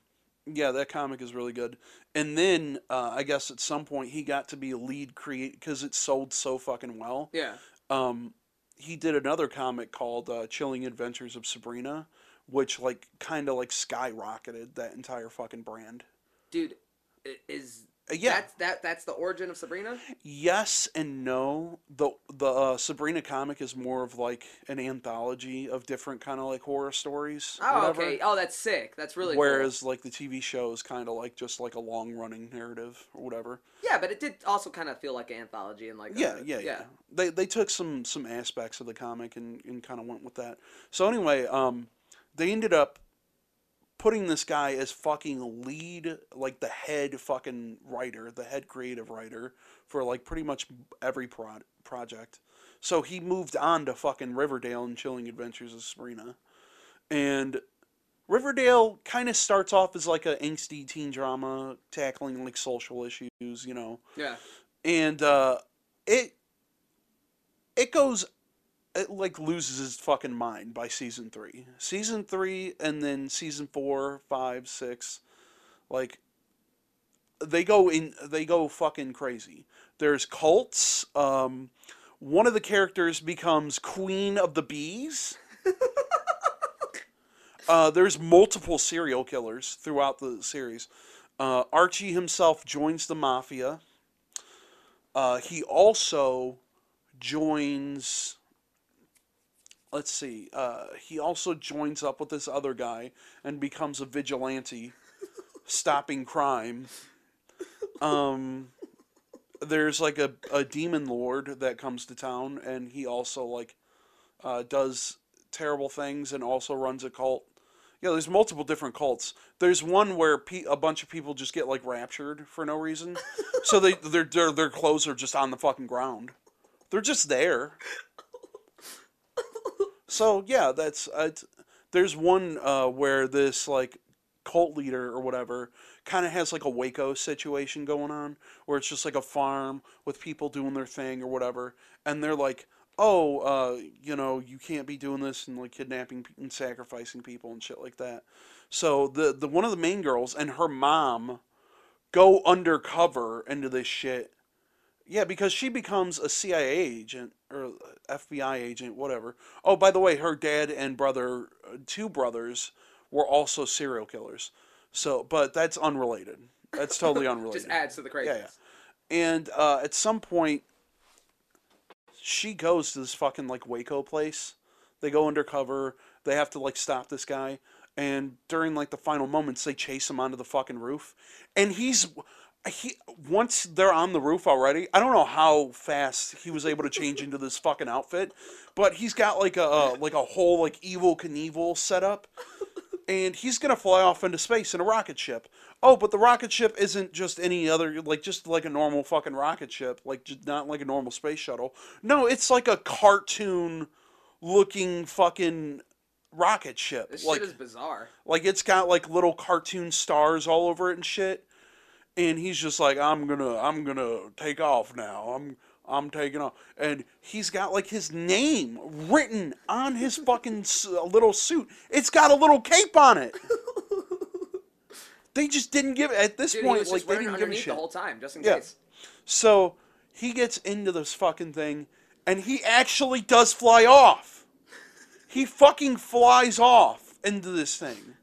yeah, that comic is really good. And then uh, I guess at some point he got to be a lead create because it sold so fucking well. Yeah. Um, he did another comic called uh, "Chilling Adventures of Sabrina," which like kind of like skyrocketed that entire fucking brand. Dude, is yeah. that's that that's the origin of Sabrina? Yes and no. The the uh, Sabrina comic is more of like an anthology of different kind of like horror stories. Oh, whatever. okay. Oh, that's sick. That's really Whereas like the TV show is kind of like just like a long running narrative or whatever. Yeah, but it did also kind of feel like an anthology and like Yeah, a- yeah, yeah. They they took some some aspects of the comic and, and kind of went with that. So anyway, um, they ended up putting this guy as fucking lead, like the head fucking writer, the head creative writer for like pretty much every pro- project. So he moved on to fucking Riverdale and Chilling Adventures of Sabrina, and Riverdale kind of starts off as like a angsty teen drama tackling like social issues, you know Yeah. and uh, it it goes it like loses its fucking mind by season three season three and then season four five six like they go in they go fucking crazy. There's cults. Um, one of the characters becomes queen of the bees. uh, there's multiple serial killers throughout the series. Uh, Archie himself joins the mafia. Uh, he also joins. Let's see. Uh, he also joins up with this other guy and becomes a vigilante, stopping crime. Um, there's like a, a demon lord that comes to town, and he also like uh, does terrible things and also runs a cult. Yeah, there's multiple different cults. There's one where pe- a bunch of people just get like raptured for no reason, so they their, their their clothes are just on the fucking ground. They're just there. So yeah, that's uh, there's one uh, where this like cult leader or whatever kind of has like a Waco situation going on, where it's just like a farm with people doing their thing or whatever, and they're like, oh, uh, you know, you can't be doing this and like kidnapping and sacrificing people and shit like that. So the the one of the main girls and her mom go undercover into this shit. Yeah, because she becomes a CIA agent or FBI agent, whatever. Oh, by the way, her dad and brother, uh, two brothers, were also serial killers. So, but that's unrelated. That's totally unrelated. Just adds to the yeah, craziness. yeah. And uh, at some point, she goes to this fucking like Waco place. They go undercover. They have to like stop this guy. And during like the final moments, they chase him onto the fucking roof. And he's he once they're on the roof already. I don't know how fast he was able to change into this fucking outfit, but he's got like a uh, like a whole like evil Knievel setup and he's gonna fly off into space in a rocket ship. Oh, but the rocket ship isn't just any other, like just like a normal fucking rocket ship, like just not like a normal space shuttle. No, it's like a cartoon looking fucking rocket ship. This like, shit is bizarre. like it's got like little cartoon stars all over it and shit. And he's just like, I'm gonna, I'm gonna take off now. I'm, I'm taking off. And he's got like his name written on his fucking uh, little suit. It's got a little cape on it. they just didn't give at this Dude, point like they didn't give a shit. the whole time, just in Yeah. case. So he gets into this fucking thing, and he actually does fly off. He fucking flies off into this thing.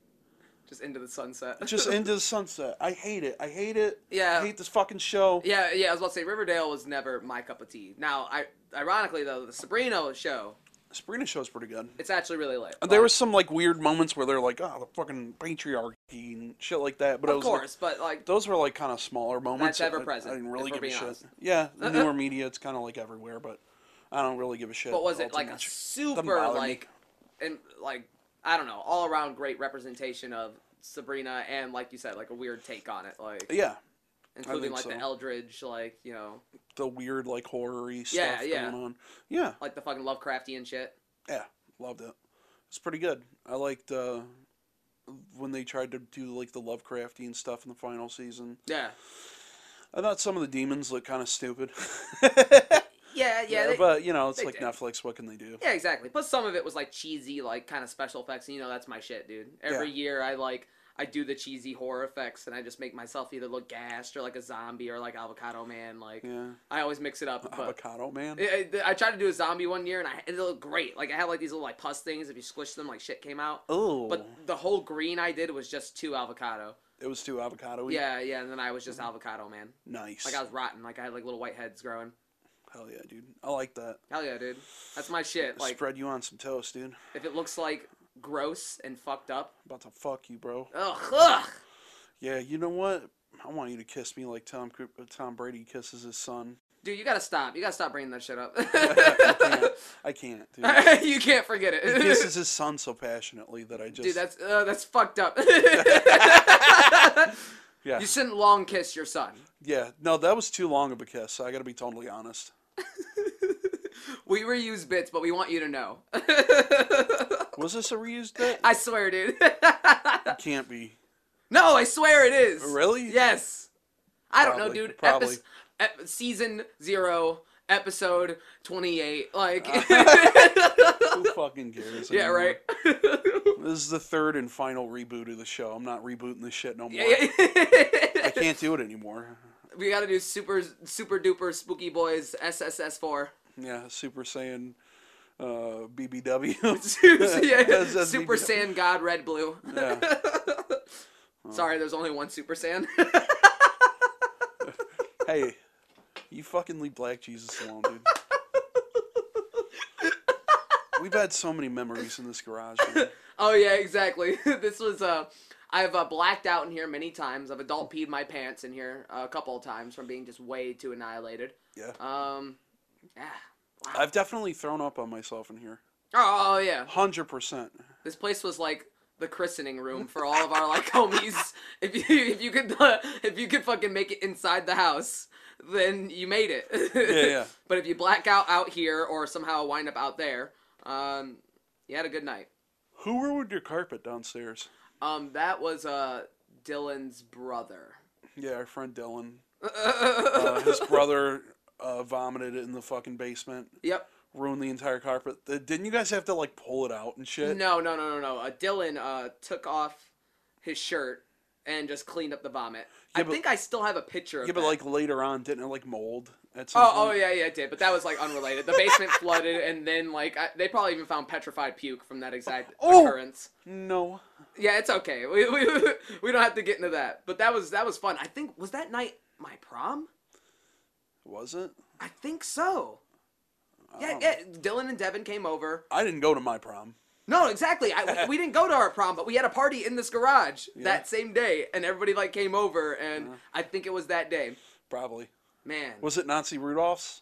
Just into the sunset. just into the sunset. I hate it. I hate it. Yeah. I hate this fucking show. Yeah, yeah. I was about to say Riverdale was never my cup of tea. Now, I ironically though, the Sabrina show, Sabrina show's pretty good. it's actually really lit. There was some like weird moments where they're like, oh, the fucking patriarchy and shit like that. But it of was like- course, but like those were like kind of smaller moments. That's ever-present, I, didn't really give a shit. honest. Yeah, the uh-uh. newer media, it's kind of like everywhere, but I don't really give a shit. But was it like a super me. like, and like I don't know, all around great representation of Sabrina and like you said, like a weird take on it, like Yeah, including like so. the eldritch, like you know, the weird like horror-y Yeah, stuff yeah. going on. Yeah, like the fucking Lovecraftian shit. yeah, loved it. It's pretty good. I liked uh, when they tried to do like the Lovecraftian stuff in the final season. Yeah, I thought some of the demons looked kind of stupid. yeah, yeah. they- but you know, it's like did. Netflix. What can they do? Yeah, exactly. Plus, some of it was like cheesy, like kind of special effects, and you know that's my shit, dude. Every Yeah. year I like I do the cheesy horror effects, and I just make myself either look gassed or like a zombie or like Avocado Man. Like Yeah, I always mix it up. But avocado man. I, I- tried to do a zombie one year, and I it looked great. Like I had like these little like pus things. If you squish them, like shit came out. Oh, But the whole green I did was just two avocado. it was too avocado. Yeah, yeah, and then I was just mm-hmm. avocado man. nice. Like I was rotten. Like I had like little white heads growing. Hell yeah, dude. I like that. Hell yeah, dude. That's my shit. Like Spread you on some toast, dude. if it looks like gross and fucked up, about to fuck you, bro. ugh, ugh. Yeah, you know what? I want you to kiss me like Tom Cru- uh, Tom Brady kisses his son. Dude, you gotta stop. You gotta stop bringing that shit up. I can't. I can't, dude. you can't forget He it. kisses his son so passionately that I just. Dude, that's uh, that's fucked up. yeah. you shouldn't long kiss your son. Yeah. No, that was too long of a kiss. I got to be totally honest. We reuse bits, but we want you to know. Was this a reused bit? I swear, dude. Can't be. no, I swear it is. Really? Yes. I don't know, dude. probably. Ep- season zero, episode twenty-eight. Like, Who fucking cares? yeah, anymore? right. This is the third and final reboot of the show. I'm not rebooting this shit no more. Yeah, yeah. I can't do it anymore. We gotta do super super duper SpookiBoiz SSS four. Yeah, Super Saiyan uh, BBW. yeah, Super BBW. Saiyan God Red Blue. Yeah. Sorry, there's only one Super Saiyan. hey, you fucking leave Black Jesus alone, dude. We've had so many memories in this garage. Man. oh yeah, exactly. this was uh I've uh, blacked out in here many times. I've adult peed my pants in here a couple of times from being just way too annihilated. Yeah. Um, yeah. Wow. I've definitely thrown up on myself in here. Oh, oh yeah. Hundred percent. This place was like the christening room for all of our like homies. If you if you could uh, if you could fucking make it inside the house, then you made it. Yeah, yeah. But if you black out out here or somehow wind up out there, um, you had a good night. Who ruined your carpet downstairs? Um, that was uh Dylan's brother. Yeah, our friend Dylan. Uh, his brother uh, vomited in the fucking basement, yep. ruined the entire carpet. Uh, Didn't you guys have to like pull it out and shit? No, no, no, no, no. Uh, Dylan uh took off his shirt and just cleaned up the vomit. I but- think I still have a picture of Yeah, but that. like later on, didn't it like mold at some Oh, oh point? oh yeah, yeah, it did. But that was like unrelated. The basement flooded, and then like I, they probably even found petrified puke from that exact Oh! occurrence. No. Yeah, it's okay. We, we, we don't have to get into that. But that was that was fun. I think was that night my prom. Was it? I think so. Yeah, Oh. yeah. Dylan and Devin came over. I didn't go to my prom. No, exactly. I, we, we didn't go to our prom, but we had a party in this garage Yeah. that same day, and everybody like came over, and Uh-huh. I think it was that day. Probably. Man, Was it Nazi Rudolph's?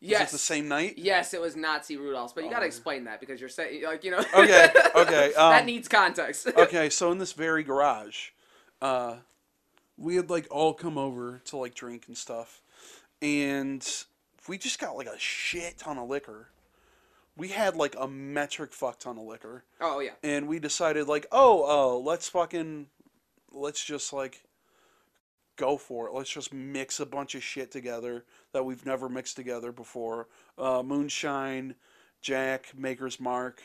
yes, Was it the same night? Yes, it was Nazi Rudolph's, but you gotta Oh. explain that because you're saying like you know. Okay, okay, that um, needs context. okay, so in this very garage, uh, we had like all come over to like drink and stuff, and we just got like a shit ton of liquor. We had like a metric fuck ton of liquor, oh yeah. and we decided like, oh, uh, let's fucking, let's just like go for it. Let's just mix a bunch of shit together that we've never mixed together before. Uh, moonshine, Jack, Maker's Mark,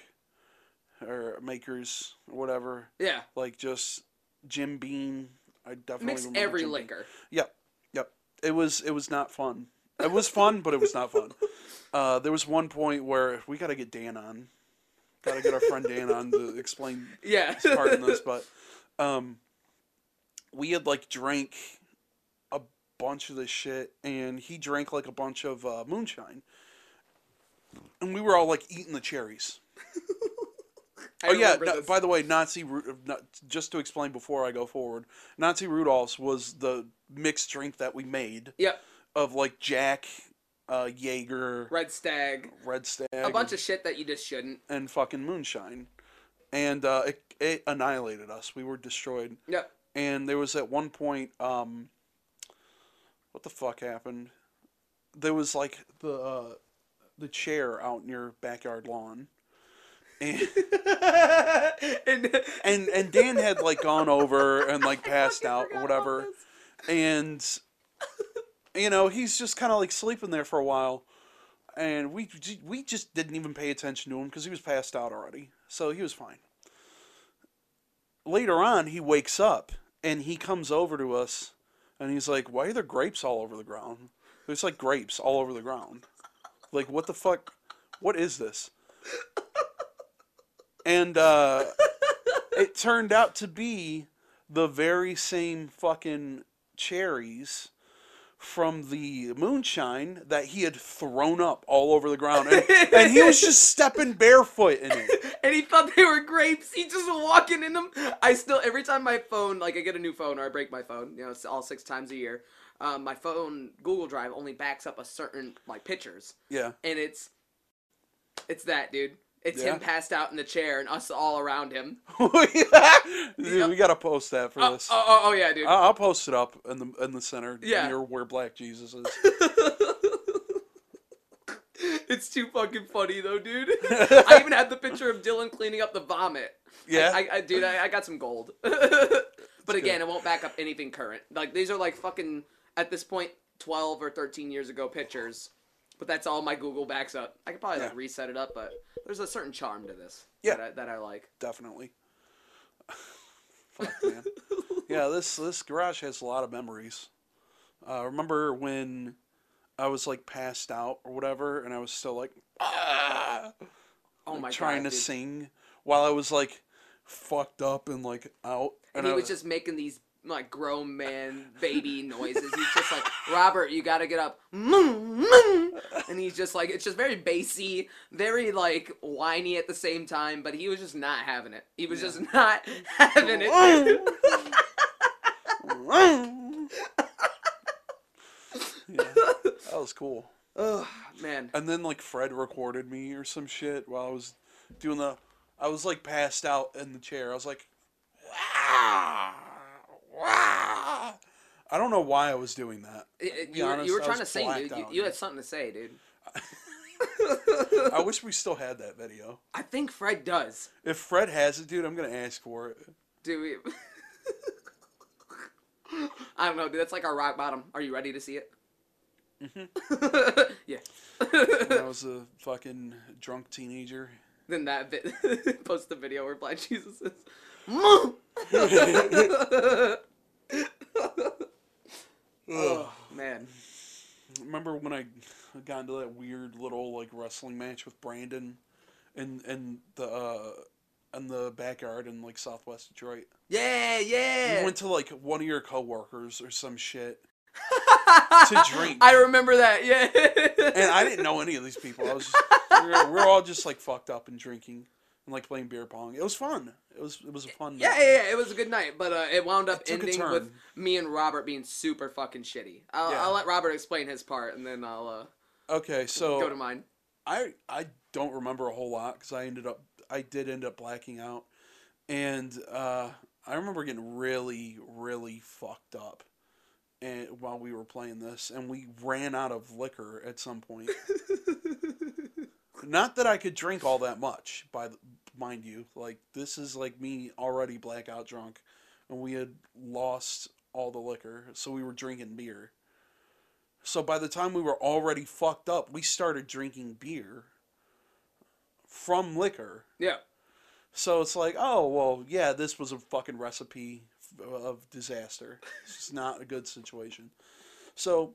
or Maker's whatever. Yeah. Like just Jim Beam. I definitely Mix every Jim Beam. liquor. Yep, yep. It was it was not fun. It was fun, but it was not fun. Uh, there was one point where we got to get Dan on. Got to get our friend Dan on to explain Yeah. his part in this, but um, we had like drank a bunch of this shit, and he drank like a bunch of uh, moonshine, and we were all like eating the cherries. Oh yeah. no- by the way, Nazi Ru- not, just to explain before I go forward, Nazi Rudolph's was the mixed drink that we made Yep. Of like Jack, uh, Jaeger, Red Stag. Red Stag, A bunch of shit that you just shouldn't. and fucking moonshine, and uh, it, it annihilated us. We were destroyed. Yep. and there was at one point um what the fuck happened there was like the uh the chair out in your backyard lawn and and, and and Dan had like gone over and like passed out or whatever and you know he's just kind of like sleeping there for a while. And we we just didn't even pay attention to him because he was passed out already. So he was fine. Later on he wakes up and he comes over to us and he's like why are there grapes all over the ground? There's like grapes all over the ground. Like what the fuck? What is this? And uh it turned out to be the very same fucking cherries from the moonshine that he had thrown up all over the ground and, and he was just stepping barefoot in it and he thought they were grapes. He just walking in them. I still every time my phone, like I get a new phone or I break my phone, you know, it's all six times a year. Um, my phone Google Drive only backs up a certain like pictures, yeah and it's it's that dude. It's Yeah. him passed out in the chair and us all around him. Dude, we gotta post that for Oh, this oh, oh, oh, yeah, dude. I- I'll post it up in the in the center Yeah. near where Black Jesus is. it's too fucking funny though, dude. I even had the picture of Dylan cleaning up the vomit. Yeah, I, I dude, I, I got some gold. but again, good. it won't back up anything current. Like these are like fucking at this point, twelve or thirteen years ago pictures. But that's all my Google backs up. I could probably like reset it up, but there's a certain charm to this. Yeah. That I, that I like. definitely. Fuck man. yeah, this this garage has a lot of memories. Uh, remember when I was like passed out or whatever, and I was still like, ah, Oh like, my trying god. to dude. sing while I was like fucked up and like out. And I he was just making these like grown man baby noises. He's just like, Robert, you gotta get up. And he's just like, it's just very bassy, very like whiny at the same time, but he was just not having it. He was Yeah. just not having it. yeah, that was cool. Ugh, man. And then like Fred recorded me or some shit while I was doing the. I was like passed out in the chair. I was like, "Wah, wah." I don't know why I was doing that. It- you, were, honest, you were trying to sing, dude. You, you had something to say, dude. I wish we still had that video. I think Fred does. If Fred has it, dude, I'm gonna ask for it. Do we? I don't know, dude. That's like our rock bottom. Are you ready to see it? Mm-hmm. yeah. When I was a fucking drunk teenager. then that bit post the video where Black Jesus is. Oh man. Remember when I got into that weird little like wrestling match with Brandon, in in the uh, in the backyard in like Southwest Detroit? Yeah, yeah. We went to like one of your coworkers or some shit, to drink. I remember that. Yeah. and I didn't know any of these people. I was just we were, we were all just like fucked up and drinking and like playing beer pong. It was fun. It was it was a fun. Yeah, night. yeah, yeah, it was a good night, but uh, it wound up It ending with me and Robert being super fucking shitty. I'll, Yeah. I'll let Robert explain his part, and then I'll uh, Okay, so go to mine. I I don't remember a whole lot because I ended up I did end up blacking out, and uh, I remember getting really really fucked up, and while we were playing this, and we ran out of liquor at some point. Not that I could drink all that much, by the, mind you. Like this is like me already blackout drunk, and we had lost all the liquor, so we were drinking beer. So by the time we were already fucked up, we started drinking beer from liquor. Yeah. So it's like, oh well, yeah, this was a fucking recipe of disaster. It's not a good situation. So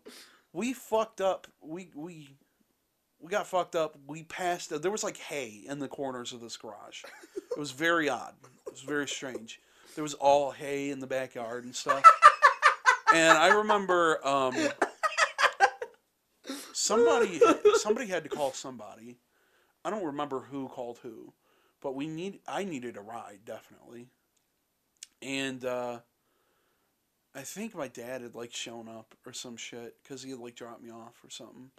we fucked up. We we we got fucked up. We passed. There was like hay in the corners of this garage. It was very odd. It was very strange. There was all hay in the backyard and stuff. And I remember um, somebody somebody had to call somebody. I don't remember who called who, but we need I needed a ride definitely. And uh, I think my dad had like shown up or some shit because he had like dropped me off or something.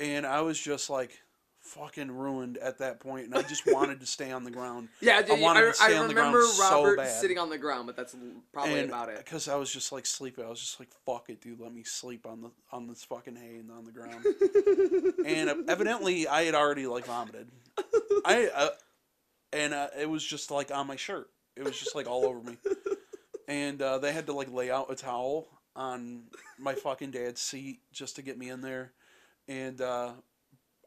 And I was just like fucking ruined at that point, and I just wanted to stay on the ground. Yeah, I wanted I, to I, stay on the ground remember so Robert bad. sitting on the ground, but that's probably and about it. because I was just like sleeping, I was just like, "Fuck it, dude, let me sleep on the on this fucking hay and on the ground." and evidently, I had already like vomited. I uh, and uh, it was just like on my shirt. It was just like all over me. And uh, they had to like lay out a towel on my fucking dad's seat just to get me in there. And uh,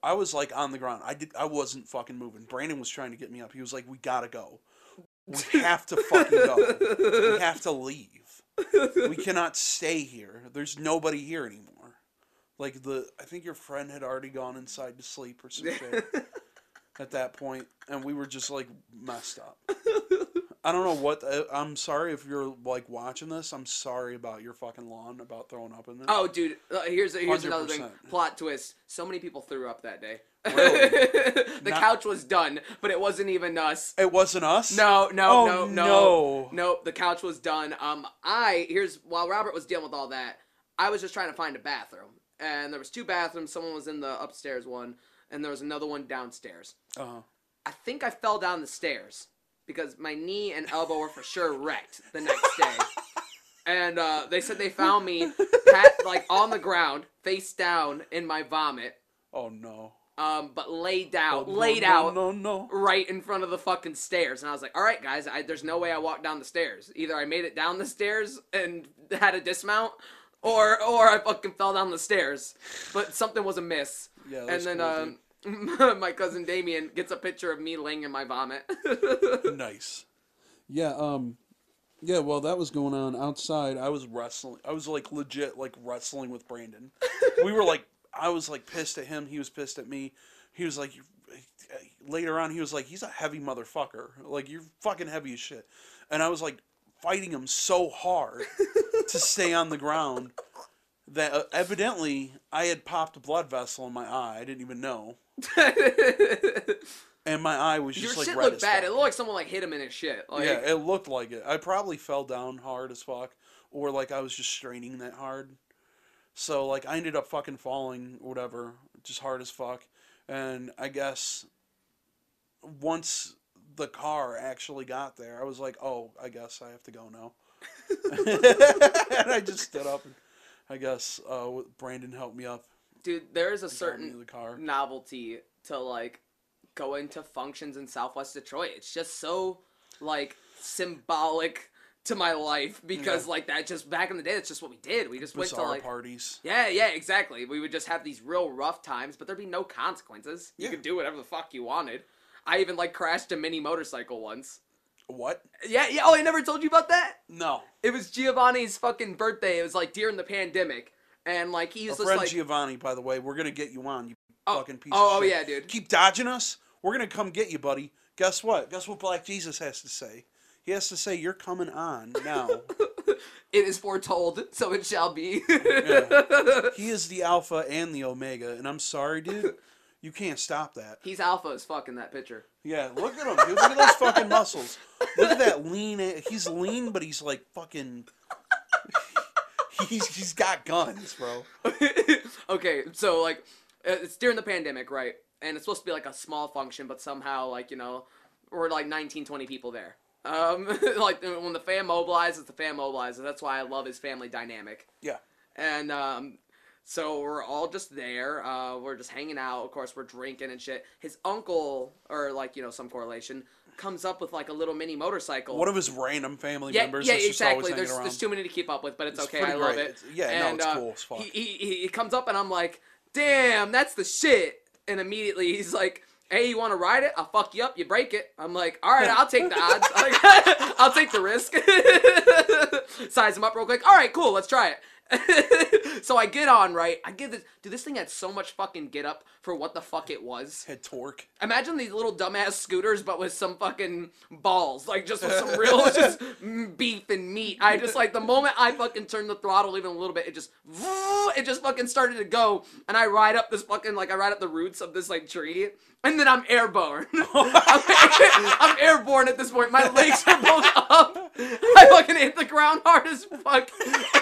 I was like on the ground. I did. I wasn't fucking moving. Brandon was trying to get me up. He was like, "We gotta go. We have to fucking go. We have to leave. We cannot stay here. There's nobody here anymore." Like the, I think your friend had already gone inside to sleep or some shit at that point, and we were just like messed up. I don't know what. uh, I'm sorry if you're like watching this. I'm sorry about your fucking lawn about throwing up in there. Oh, dude, uh, here's here's another thing. 100%. Plot twist: so many people threw up that day. Really? the Not- couch was done, but it wasn't even us. It wasn't us. No, no, Oh, no, no, no. Nope, the couch was done. Um, I here's while Robert was dealing with all that, I was just trying to find a bathroom, and there was two bathrooms. Someone was in the upstairs one, and there was another one downstairs. Uh-huh. I think I fell down the stairs because my knee and elbow were for sure wrecked the next day. and uh, they said they found me pat, like on the ground, face down in my vomit, oh no. um, but laid out, Oh, no, laid no, out No, no. right in front of the fucking stairs. And I was like, all right, guys, I, there's no way I walked down the stairs. Either I made it down the stairs and had a dismount, or or I fucking fell down the stairs. But something was amiss. Yeah, and then um. my cousin Damien gets a picture of me laying in my vomit. nice. Yeah, um yeah, well that was going on outside. I was wrestling. I was like legit like wrestling with Brandon. we were like I was like pissed at him, he was pissed at me. He was like later on he was like he's a heavy motherfucker. Like you're fucking heavy as shit. And I was like fighting him so hard to stay on the ground that uh, evidently I had popped a blood vessel in my eye. I didn't even know. and my eye was Your just like shit red looked as bad. fuck. It looked like someone like hit him in his shit. Like, yeah, it looked like it. I probably fell down hard as fuck, or like I was just straining that hard. So like I ended up fucking falling, whatever, just hard as fuck. And I guess once the car actually got there, I was like, oh, I guess I have to go now. and I just stood up and I guess uh, Brandon helped me up. dude, there is a and got me certain novelty to like going to functions in Southwest Detroit. It's just so like symbolic to my life because like that just back in the day that's just what we did. We just went to like parties. Yeah, yeah, exactly. We would just have these real rough times, but there'd be no consequences. You Yeah. could do whatever the fuck you wanted. I even like crashed a mini motorcycle once. What? Yeah, yeah. Oh, I never told you about that. No. It was Giovanni's fucking birthday. It was like during the pandemic, and like he Our just friend like, Giovanni, by the way, we're gonna get you on, you oh, fucking piece oh, of oh yeah, dude. keep dodging us, we're gonna come get you, buddy. Guess what? Guess what Black Jesus has to say? He has to say, "You're coming on now." It is foretold, so it shall be. he is the Alpha and the Omega, and I'm sorry, dude. You can't stop that. He's alpha as fuck in that picture. Yeah, look at him, dude. Look at those fucking muscles. Look at that lean. He's lean, but he's like fucking. He's he's got guns, bro. okay, so like uh, it's during the pandemic, right? And it's supposed to be like a small function, but somehow like you know we're like 19, 20 people there. Um, like when the fan mobilizes, the fan mobilizes. That's why I love his family dynamic. Yeah. And um, so we're all just there. Uh, we're just hanging out. Of course, we're drinking and shit. His uncle, or like you know some correlation, comes up with like a little mini motorcycle. One of his random family yeah, members. yeah, that's exactly. There's there's too many to keep up with, but it's, It's okay. I love great. it. It's- yeah, no, and, it's uh, cool fuck. He, he he he comes up and I'm like, damn, that's the shit. And immediately he's like. Hey, you want to ride it? I'll fuck you up. You break it. I'm like, all right, I'll take the odds. I'll take the risk. Size him up real quick. All right, cool. Let's try it. so I get on right. I give this. Dude, this thing had so much fucking get up for what the fuck it was. Had torque. Imagine these little dumbass scooters, but with some fucking balls, like just with some real just beef and meat. I just like the moment I fucking turned the throttle even a little bit, it just it just fucking started to go, and I ride up this fucking like I ride up the roots of this like tree, and then I'm airborne. I'm, airborne at this point. My legs are both up. I fucking hit the ground hard as fuck,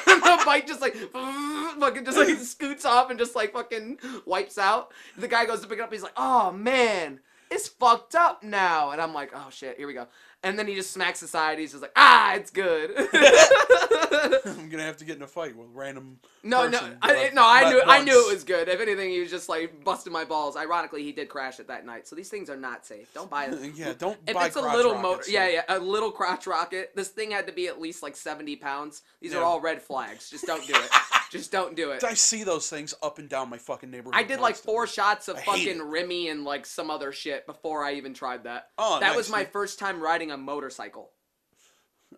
and the bike just like fucking just like scoots off and just like fucking wipes out. The guy goes to pick it up. He's like, "Oh man, it's fucked up now." And I'm like, "Oh shit, here we go." And then he just smacks the side. He's just like, "Ah, it's good." I'm gonna have to get in a fight with random. no, no, person, I, no. I knew, I knew it was good. If anything, he was just like busting my balls. Ironically, he did crash it that night. So these things are not safe. Don't buy it. Yeah, don't If buy it's a little rockets, motor, yeah, yeah, a little crotch rocket. This thing had to be at least like seventy pounds. These are all red flags. Just don't do it. Just don't do it. I see those things up and down my fucking neighborhood. I did like constantly. four shots of I hate fucking it. Remy and like some other shit before I even tried that. Oh, that nice, was my first time riding a motorcycle.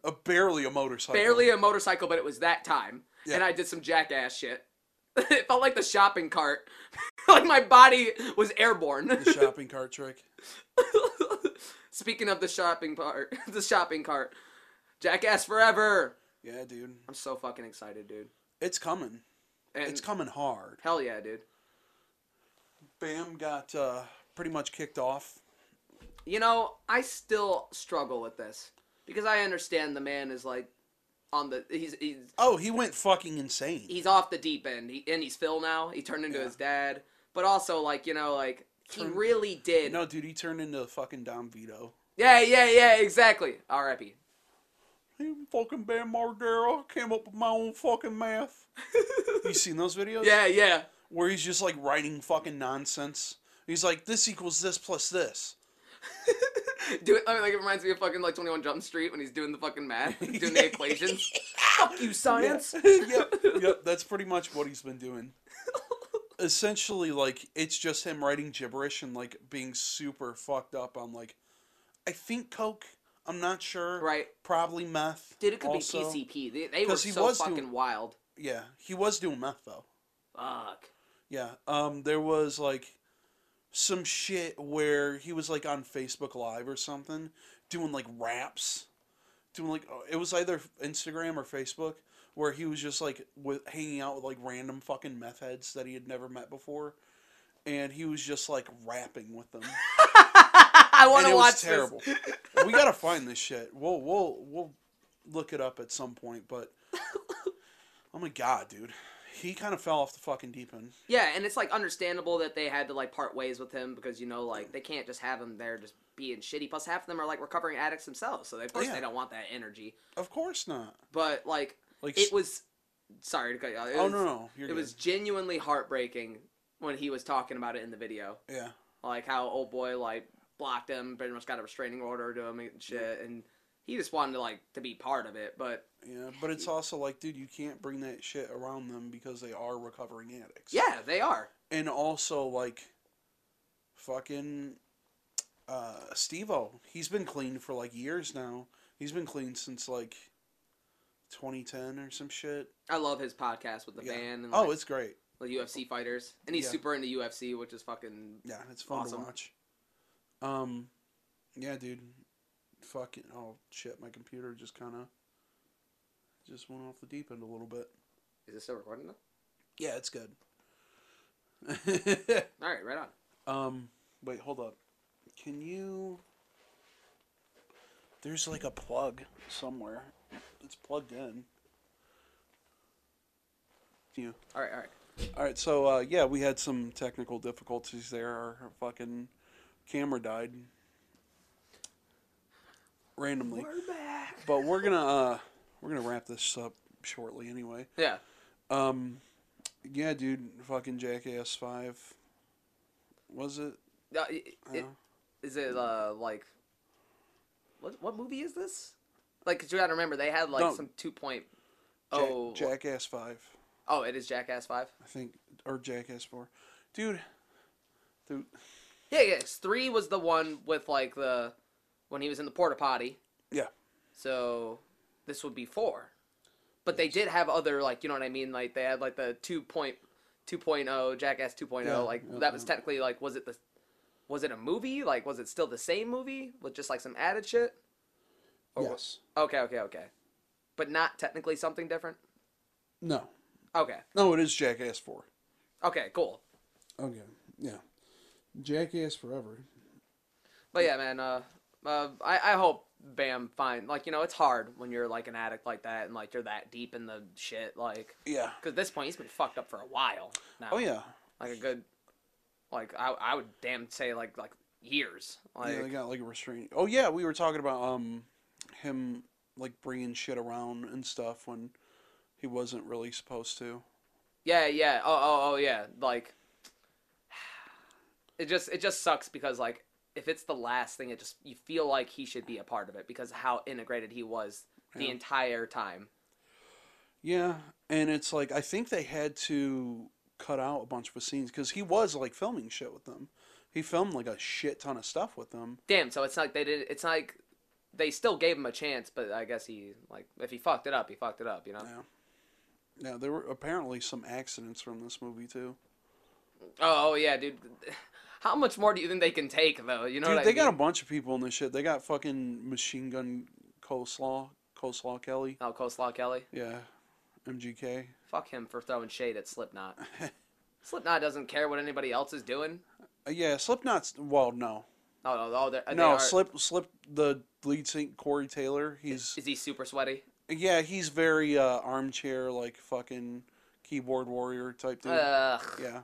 A barely a motorcycle. Barely a motorcycle, but it was that time. Yeah. And I did some jackass shit. it felt like the shopping cart. like my body was airborne. the shopping cart trick. Speaking of the shopping cart, the shopping cart. Jackass forever. Yeah, dude, I'm so fucking excited, dude. It's coming. And It's coming hard. hell yeah, dude. Bam got uh, pretty much kicked off. You know, I still struggle with this because I understand the man is like on the he's he's Oh, he went fucking insane. he's off the deep end. He, and he's Phil now. He turned into Yeah. his dad. But also, like, you know, like, he Turned- really did. No, dude, he turned into fucking Don Vito. Yeah, yeah, yeah, exactly. R.I.P. Hey, fucking Bam Margera came up with my own fucking math. you seen those videos? Yeah, yeah. Where he's just like writing fucking nonsense. He's like, this equals this plus this. Do it like it reminds me of fucking like 21 Jump Street when he's doing the fucking math, doing the equations. Fuck you, science. yep, yep. That's pretty much what he's been doing. essentially like it's just him writing gibberish and like being super fucked up on like I think coke. I'm not sure. Right. Probably meth. Dude, it could also. be PCP. They, they were he so was fucking doing- wild. Yeah, he was doing meth though. Fuck. Yeah. Um there was like some shit where he was like on Facebook Live or something doing like raps. Doing like uh, it was either Instagram or Facebook where he was just like with hanging out with like random fucking meth heads that he had never met before and he was just like rapping with them. I want to watch was terrible. we gotta find this shit. We'll we'll we'll look it up at some point. But oh my god, dude, he kind of fell off the fucking deep end. Yeah, and it's like understandable that they had to like part ways with him because you know like they can't just have him there just being shitty. Plus, half of them are like recovering addicts themselves, so they, of course Yeah. they don't want that energy. Of course not. But like Like it was, sorry to cut you off. It oh was, no no, you're it good. was genuinely heartbreaking when he was talking about it in the video. yeah like how old boy like blocked him, pretty much got a restraining order to him and shit, and he just wanted to like to be part of it. But yeah. But it's also like, dude, you can't bring that shit around them because they are recovering addicts. yeah, they are. and also like fucking uh Steve-O. He's been clean for like years now. He's been clean since like 2010 or some shit. I love his podcast with the Yeah. band and Oh, it's great. the UFC fighters, and he's Yeah. super into UFC, which is fucking Yeah, it's fun Awesome. to watch. Um, yeah, dude. Fucking oh shit, my computer just kind of just went off the deep end a little bit. Is it still recording though? Yeah, it's good. All right, right on. um, wait, hold up. Can you? There's like a plug somewhere. It's plugged in. You. All right, all right. All right, so uh, yeah, we had some technical difficulties there. Our fucking camera died randomly, We're back. but we're gonna uh, we're gonna wrap this up shortly anyway. Yeah. Um, yeah, dude, fucking Jackass Five. Was it? Uh, it, it, is it uh like what what movie is this? Like, 'cause you gotta remember they had like No. some two point. Ja- Oh, Jackass Five, oh, it is Jackass Five. I think, or Jackass Four, dude. Dude, Yeah, yes. Three was the one with like the when he was in the porta potty. Yeah. So this would be four. But they did have other like you know what I mean like they had like the 2.0 2.0 Jackass 2.0 Yeah, like yeah, that was yeah. technically like was it the was it a movie like was it still the same movie with just like some added shit? Or yes. Okay, okay, okay. But not technically something different. No. Okay. No, it is Jackass Four. Okay, cool. Okay. Yeah. Jackass Forever. But yeah, man. Uh, uh, I I hope Bam find like you know it's hard when you're like an addict like that and like you're that deep in the shit like Yeah. because at this point he's been fucked up for a while now. Oh yeah. Like a good, like I I would damn say like like years. Like yeah, they got like a restraining. Oh yeah, we were talking about um him like bringing shit around and stuff when he wasn't really supposed to. yeah yeah oh oh oh yeah like it just it just sucks because like if it's the last thing it just you feel like he should be a part of it because how integrated he was the Yeah. entire time. Yeah, and it's like I think they had to cut out a bunch of scenes because he was like filming shit with them. He filmed like a shit ton of stuff with them. Damn, so it's like they did. It's like they still gave him a chance, but I guess he like if he fucked it up, he fucked it up. You know. Yeah. Yeah, there were apparently some accidents from this movie too. Oh, oh yeah, dude. How much more do you think they can take though? You know Dude, they I got a bunch of people in this shit. They got fucking machine gun coleslaw, coleslaw Kelly. Oh, Coleslaw Kelly. Yeah, MGK. Fuck him for throwing shade at Slipknot. Slipknot doesn't care what anybody else is doing. Uh, yeah, Slipknot's well, no, Oh no, oh, they're- no, are- Slip, Slip, the lead singer Corey Taylor. He's Is he super sweaty? yeah, he's very uh, armchair like fucking keyboard warrior type dude. Ugh. yeah.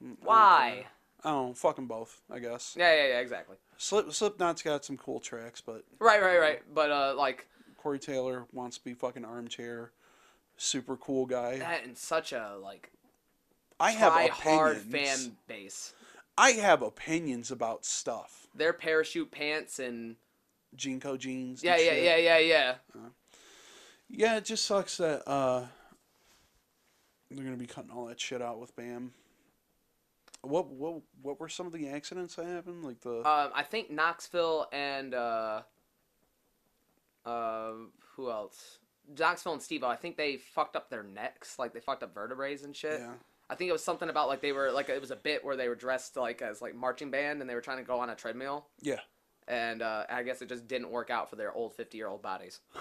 Mm, Why? I don't know, fucking both, I guess. Yeah, yeah, yeah, exactly. Slip, Slipknot's got some cool tracks, but Right, right, right. But uh, like Corey Taylor wants to be fucking armchair, super cool guy. that in such a like I have try hard fan base. I have opinions about stuff. Their parachute pants and JNCO jeans. and yeah, yeah, shit. yeah, yeah, yeah. Yeah, it just sucks that uh they're gonna be cutting all that shit out with Bam. What what what were some of the accidents that happened? Like the Um, I think Knoxville and uh, uh, who else? Knoxville and Steve. I think they fucked up their necks, like they fucked up vertebrae and shit. yeah I think it was something about like they were like it was a bit where they were dressed like as like marching band and they were trying to go on a treadmill. yeah. and uh, I guess it just didn't work out for their old fifty year old bodies.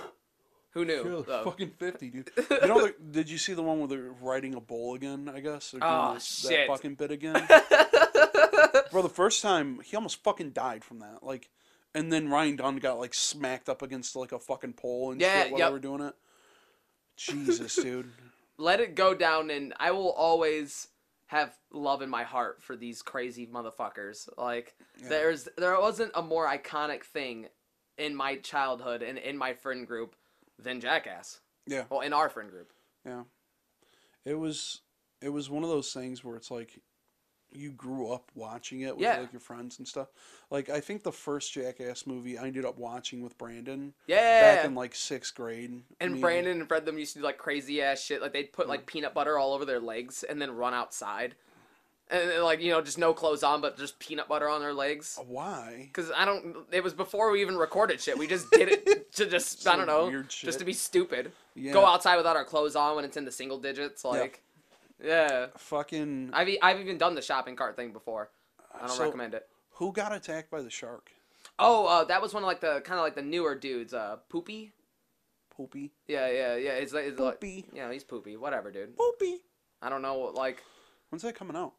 Who knew? Though? fucking fifty, dude. You know, the- did you see the one where they're riding a bull again? I guess. They're Oh, that- shit. That fucking bit again. For the first time, he almost fucking died from that. Like, and then Ryan Dunn got like smacked up against like a fucking pole and Yeah, shit while yep. they were doing it. Jesus, dude. Let it go down, and I will always have love in my heart for these crazy motherfuckers. Like Yeah. there's there wasn't a more iconic thing in my childhood and in my friend group than Jackass. Yeah. Well, in our friend group. Yeah. It was it was one of those things where it's like you grew up watching it with Yeah. like your friends and stuff. Like I think the first Jackass movie I ended up watching with Brandon Yeah. back in like sixth grade. And mean, Brandon and Fred them used to do like crazy ass shit. Like they'd put like peanut butter all over their legs and then run outside. And like, you know, just no clothes on, but just peanut butter on their legs. Why? Cause I don't. It was before we even recorded shit. We just did it to just I don't know, weird just to be stupid. Yeah. Go outside without our clothes on when it's in the single digits. Like, yeah. Fucking I've e- I've even done the shopping cart thing before. I don't So- recommend it. who got attacked by the shark? Oh, uh, that was one of like the kind of like the newer dudes. Uh, poopy. Poopy. Yeah, yeah, yeah. It's, like- it's like Poopy. yeah, he's poopy. Whatever, dude. Poopy. I don't know. Like, When's that coming out?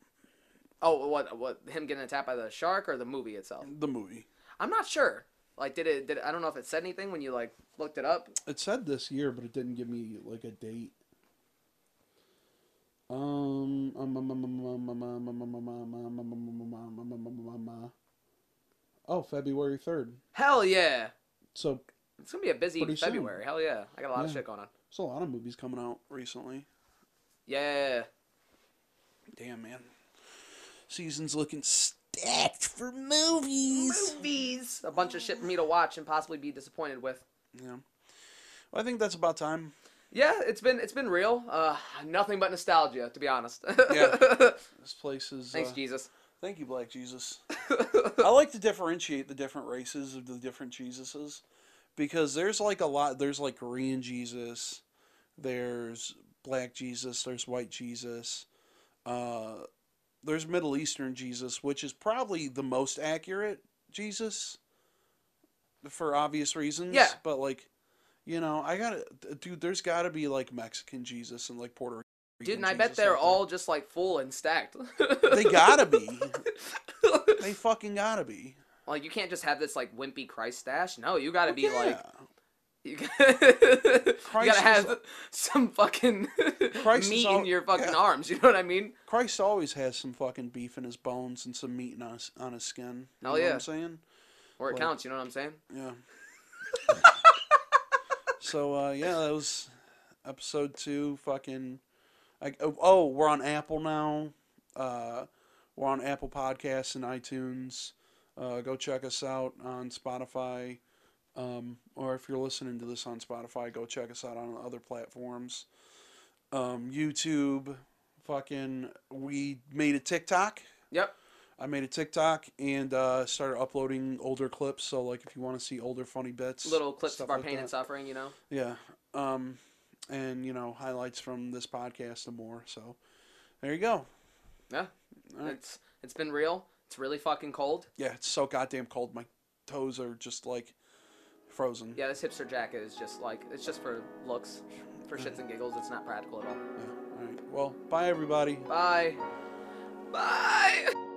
Oh, what what him getting attacked by the shark or the movie itself? The movie. I'm not sure. Like, did it? Did it, I don't know if it said anything when you like looked it up. It said this year, but it didn't give me like a date. Um, oh, February third. Hell yeah. So It's gonna be a busy Pretty soon. February. Hell yeah, I got a lot of Yeah. shit going on. there's a lot of movies coming out recently. Yeah, Damn man, season's looking stacked for movies. movies. A bunch of shit for me to watch and possibly be disappointed with. Yeah, well, I think that's about time. Yeah, it's been it's been real. Uh, nothing but nostalgia, to be honest. Yeah. This place is. Thanks, uh, Jesus. Thank you, Black Jesus. I like to differentiate the different races of the different Jesuses because there's like a lot. There's like Korean Jesus, there's Black Jesus, there's White Jesus, uh, there's Middle Eastern Jesus, which is probably the most accurate Jesus for obvious reasons. Yeah. But like, you know, I gotta, dude. There's got to be like Mexican Jesus and like Puerto Rican. Jesus. Dude, and I bet they're all just like full and stacked. They gotta be. They fucking gotta be. like you can't just have this like wimpy Christ stash. No, you gotta be like Yeah. You gotta, you gotta have some fucking Christ meat all- in your fucking yeah. arms. You know what I mean? Christ always has some fucking beef in his bones and some meat on his, on his skin. You Hell know what yeah. I'm saying? Where it Like- counts. You know what I'm saying? Yeah. so, uh, yeah, that was episode two. Fucking. Like, oh, oh, we're on Apple now. Uh, we're on Apple Podcasts and iTunes. Uh, go check us out on Spotify. Um, or if you're listening to this on Spotify, go check us out on other platforms. Um, YouTube. Fucking. We made a TikTok. Yep. I made a TikTok and uh, started uploading older clips. So, like, if you want to see older funny bits, Little clips of our like pain that. and suffering. You know. Yeah. Um, and you know highlights from this podcast and more. So, there you go. Yeah. Right. It's it's been real. It's really fucking cold. Yeah, it's so goddamn cold. My toes are just like frozen. Yeah, this hipster jacket is just like it's just for looks, for shits and giggles. It's not practical at all. Yeah. All right. Well, bye everybody. Bye. Bye.